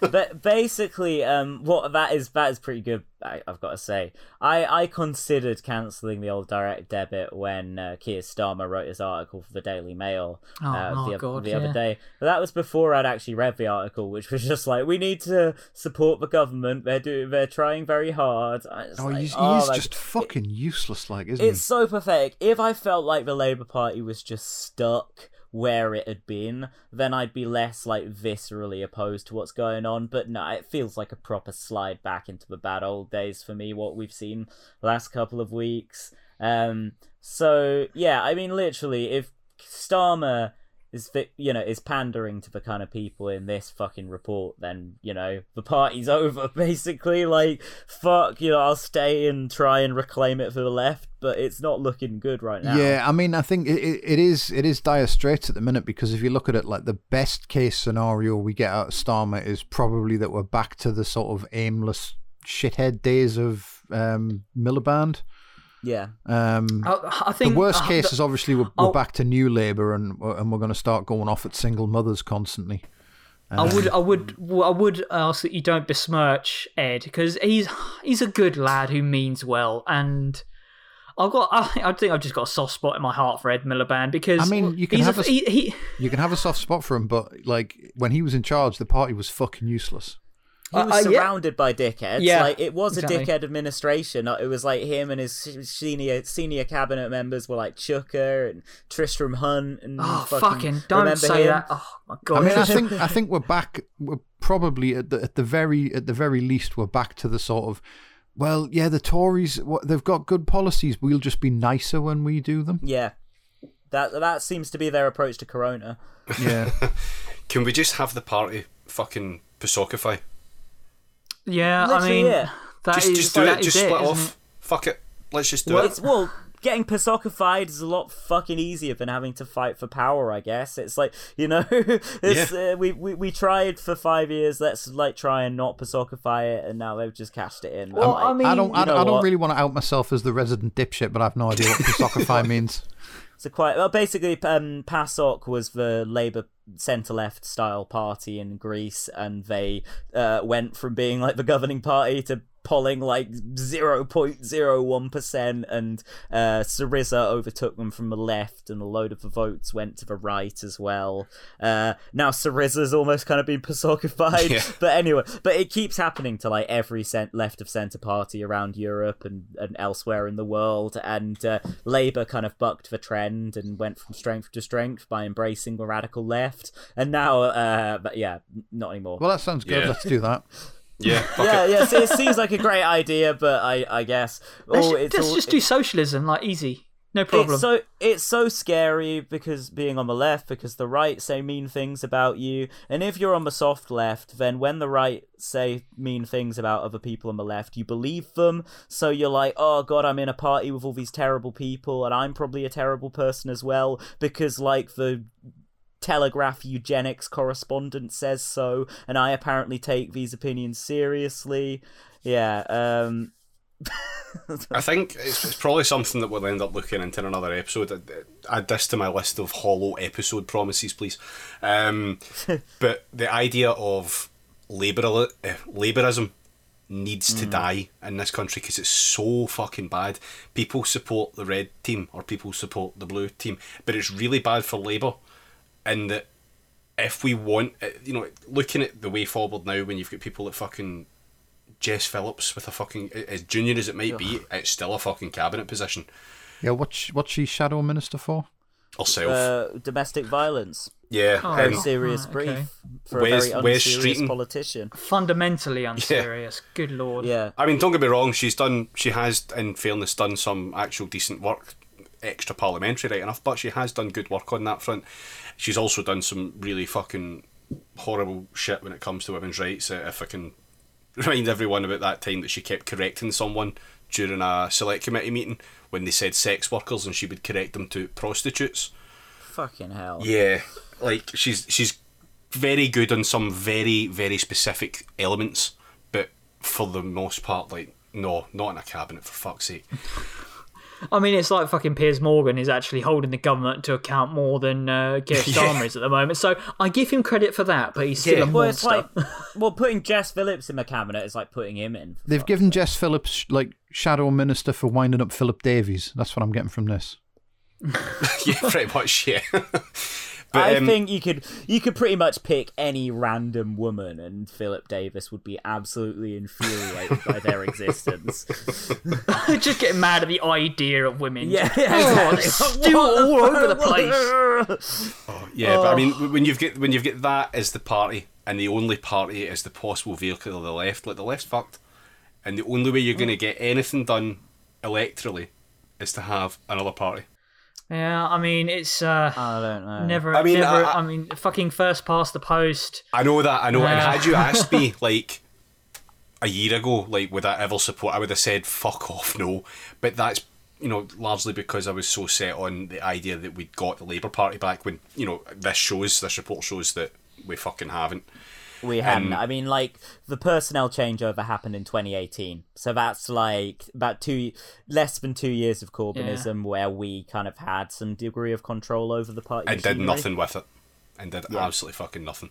but basically, um, what that is that is pretty good. I, I've got to say, I I considered cancelling the old direct debit when uh, Keir Starmer wrote his article for the Daily Mail Oh, uh, oh the, God, the yeah. other day. But that was before I'd actually read the article, which was just like, we need to support the government. They're doing, they're trying very hard. Oh, like, he's, oh, he's like, just fucking useless, like, isn't he? it's so pathetic. If I felt like the Labour Party was just stuck where it had been, then I'd be less like viscerally opposed to what's going on. But no, it feels like a proper slide back into the bad old days for me. What we've seen last couple of weeks. Um. So yeah, I mean, literally, if Starmer is you know is pandering to the kind of people in this fucking report then you know the party's [laughs] over basically like fuck you know i'll stay and try and reclaim it for the left but it's not looking good right now Yeah, I mean, I think it, it, is it is dire straits at the minute because if you look at it, like the best case scenario we get out of Starmer is probably that we're back to the sort of aimless shithead days of um. Yeah Um, I, I the worst uh, case the- is obviously we're, we're back to new Labour and and we're going to start going off at single mothers constantly. I would, I would, I would ask that you don't besmirch Ed because he's he's a good lad who means well, and I've got, I, I think I've just got a soft spot in my heart for Ed Miliband because I mean, you can he's have a, a s- he, he, You can have a soft spot for him, but like when he was in charge, the party was fucking useless. He was uh, yeah. surrounded by dickheads Yeah, like it was exactly. a dickhead administration it was like him and his senior senior cabinet members were like Chuka and tristram hunt and oh fucking, fucking, don't remember say him? that. Oh my god. I mean, I think I [laughs] think we're back. We're probably at the at the very at the very least we're back to the sort of. Well, yeah, the Tories what, they've got good policies. We'll just be nicer when we do them. yeah that that seems to be their approach to corona Yeah, [laughs] Can we just have the party fucking Pasokify? Yeah, I mean, it. that Just, is- just do that it. Just is split isn't off. it? Fuck it. Let's just do Well, it. it's well, getting Pasokified is a lot fucking easier than having to fight for power. I guess it's like you know, [laughs] it's uh, we, we we tried for five years. Let's like try and not Pasokify it, and now they've just cashed it in. Well, I'm I mean, I don't. I, you know I don't what? really want to out myself as the resident dipshit, but I have no idea what [laughs] Pasokify means. So quite well. Basically, um, PASOK was the Labour centre left style party in Greece, and they uh, went from being like the governing party to polling like zero point zero one percent, and uh, Syriza overtook them from the left, and a load of the votes went to the right as well. Uh, now Syriza's almost kind of been PASOKified, Yeah. but anyway, but it keeps happening to like every cent left of centre party around Europe and, and elsewhere in the world. And uh, Labour kind of bucked the trend and went from strength to strength by embracing the radical left. And now, uh, but yeah, not anymore. Well, that sounds good. Yeah. Let's do that. [laughs] Yeah. [laughs] Yeah, it. yeah. So it seems like a great idea, but I, I guess Let's, oh, it's let's all, just do socialism, like easy. No problem. It's so it's so scary because being on the left because the right say mean things about you, and if you're on the soft left, then when the right say mean things about other people on the left, you believe them. So you're like, oh god, I'm in a party with all these terrible people, and I'm probably a terrible person as well because like the Telegraph eugenics correspondent says so, and I apparently take these opinions seriously. Yeah, um, I think it's, it's probably something that we'll end up looking into in another episode. Add- this to my list of hollow episode promises, please. Um, [laughs] but the idea of labour uh, labourism needs to die in this country because it's so fucking bad. People support the red team or people support the blue team, but it's really bad for Labour. And that if we want, uh, you know, looking at the way forward now, when you've got people like fucking Jess Phillips with a fucking as junior as it might be, it's still a fucking cabinet position. Yeah, what's what's she shadow minister for? Herself, uh, domestic violence. yeah, Oh, and Very serious okay. brief for Where's- a very where's unserious Streeting? politician. Fundamentally unserious. Yeah. Good lord. Yeah. I mean, don't get me wrong. She's done. She has, in fairness, done some actual decent work, extra parliamentary, right enough. But she has done good work on that front. She's also done some really fucking horrible shit when it comes to women's rights. If I can [laughs] remind everyone about that time that she kept correcting someone during a select committee meeting when they said sex workers, and she would correct them to prostitutes. Fucking hell. Yeah, like she's she's very good on some very very specific elements, but for the most part, like no, not in a cabinet for fuck's sake. I mean, it's like fucking Piers Morgan is actually holding the government to account more than uh, Keir [laughs] Starmer is at the moment. So I give him credit for that, but he's still Yeah. a Well, monster. like, [laughs] well, putting Jess Phillips in the cabinet is like putting him in. They've given Jess Phillips like shadow minister for winding up Philip Davies. That's what I'm getting from this. [laughs] yeah, pretty much. Yeah. But I um, think you could you could pretty much pick any random woman, and Philip Davies would be absolutely infuriated by their existence. [laughs] Just getting mad at the idea of women. Yeah, Oh, exactly. they're still all over the place. [laughs] yeah, but I mean, when you've got when you've got that as the party, and the only party is the possible vehicle of the left, like the left's fucked, and the only way you're going to get anything done electorally is to have another party. Yeah, I mean, it's uh, I don't know. never, I mean, never. I- I, mean, fucking first past the post. I know that, I know. and had you asked me [laughs] like a year ago, like would I ever support? I would have said fuck off, no. But that's you know largely because I was so set on the idea that we'd got the Labour Party back. When you know this shows, this report shows that we fucking haven't. We hadn't. Um, I mean, like the personnel changeover happened in 2018, so that's like about two less than two years of Corbynism, where we kind of had some degree of control over the party. and did nothing with it, and did absolutely fucking nothing.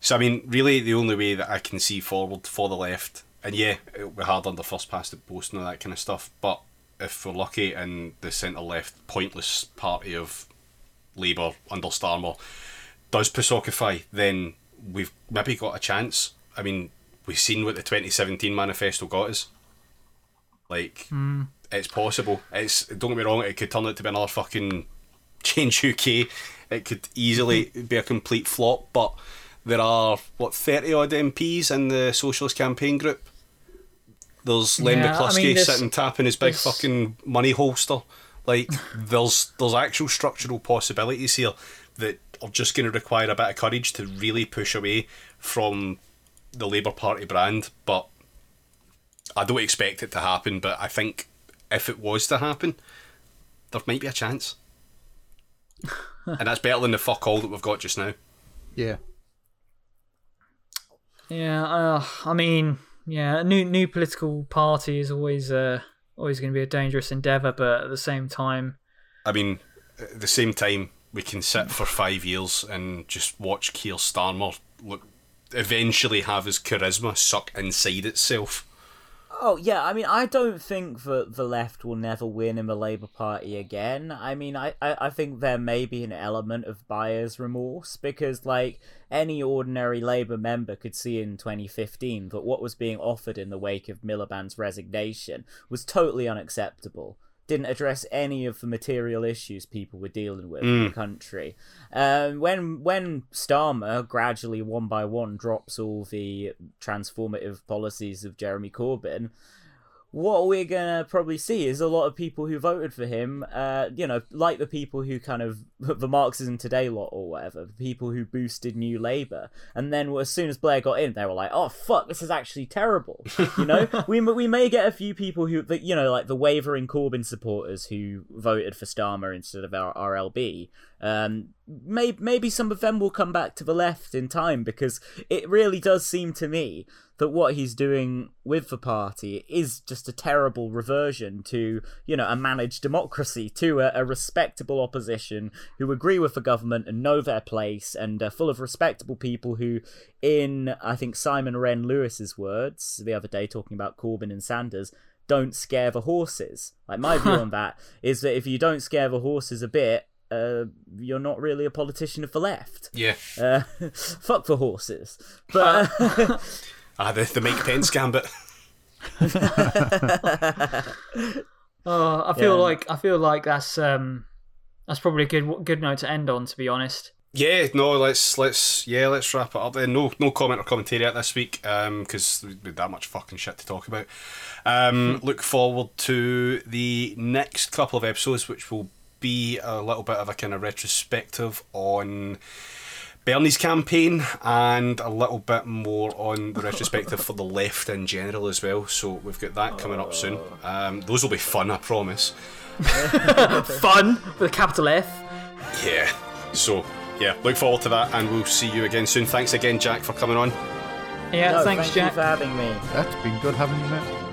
So I mean, really, the only way that I can see forward for the left, and yeah, it'll be hard under first past the post and all that kind of stuff. But if we're lucky, and the centre left pointless party of Labour under Starmer does Pasokify, then we've maybe got a chance. I mean, we've seen what the 2017 manifesto got us. Like, hmm. it's possible. It's don't get me wrong. It could turn out to be another fucking change UK. It could easily hmm. be a complete flop. But there are what 30 odd MPs in the Socialist Campaign Group. There's Len Yeah, I McCluskey mean, sitting tapping his big there's- fucking money holster. Like [laughs] there's there's actual structural possibilities here that are just going to require a bit of courage to really push away from the Labour Party brand. But I don't expect it to happen. But I think if it was to happen, there might be a chance. [laughs] and that's better than the fuck all that we've got just now. Yeah. Yeah, uh, I mean, yeah, a new new political party is always uh, always going to be a dangerous endeavor, but at the same time, I mean, at the same time, we can sit for five years and just watch Keir Starmer look eventually have his charisma suck inside itself. Oh yeah, I mean, I don't think that the left will never win in the Labour Party again. I mean, I, I, I think there may be an element of buyer's remorse because, like, any ordinary Labour member could see in 2015 that what was being offered in the wake of Miliband's resignation was totally unacceptable. Didn't address any of the material issues people were dealing with in the country. Um, when when Starmer gradually one by one drops all the transformative policies of Jeremy Corbyn, what we're gonna probably see is a lot of people who voted for him, uh, you know, like the people who kind of [laughs] the Marxism Today lot or whatever, the people who boosted New Labour, and then as soon as Blair got in, they were like, "Oh fuck, this is actually terrible." You know, [laughs] we we may get a few people who, you know, like the wavering Corbyn supporters who voted for Starmer instead of our RLB. Um, maybe maybe some of them will come back to the left in time because it really does seem to me that what he's doing with the party is just a terrible reversion to, you know, a managed democracy, to a, a respectable opposition who agree with the government and know their place and are full of respectable people who, in, I think, Simon Wren Lewis's words the other day, talking about Corbyn and Sanders, don't scare the horses. Like, my view [laughs] on that is that if you don't scare the horses a bit, uh, you're not really a politician of the left. Yeah. Uh, [laughs] fuck the horses. But. Ah, [laughs] the, the Mike Pence gambit. Oh, I feel Yeah. like I feel like that's um that's probably a good good note to end on. To be honest. Yeah, no, let's let's yeah, let's wrap it up then. No no comment or commentary this week, um, because we had that much fucking shit to talk about. Um, [laughs] look forward to the next couple of episodes, which will be a little bit of a kind of retrospective on Bernie's campaign and a little bit more on the retrospective for the left in general as well. So we've got that coming up soon. Um, those will be fun, I promise. [laughs] Fun with a capital F. Yeah. So yeah, look forward to that, and we'll see you again soon. Thanks again, Jack, for coming on. Yeah, no, thanks, thank Jack. you for having me. That's been good having you, mate.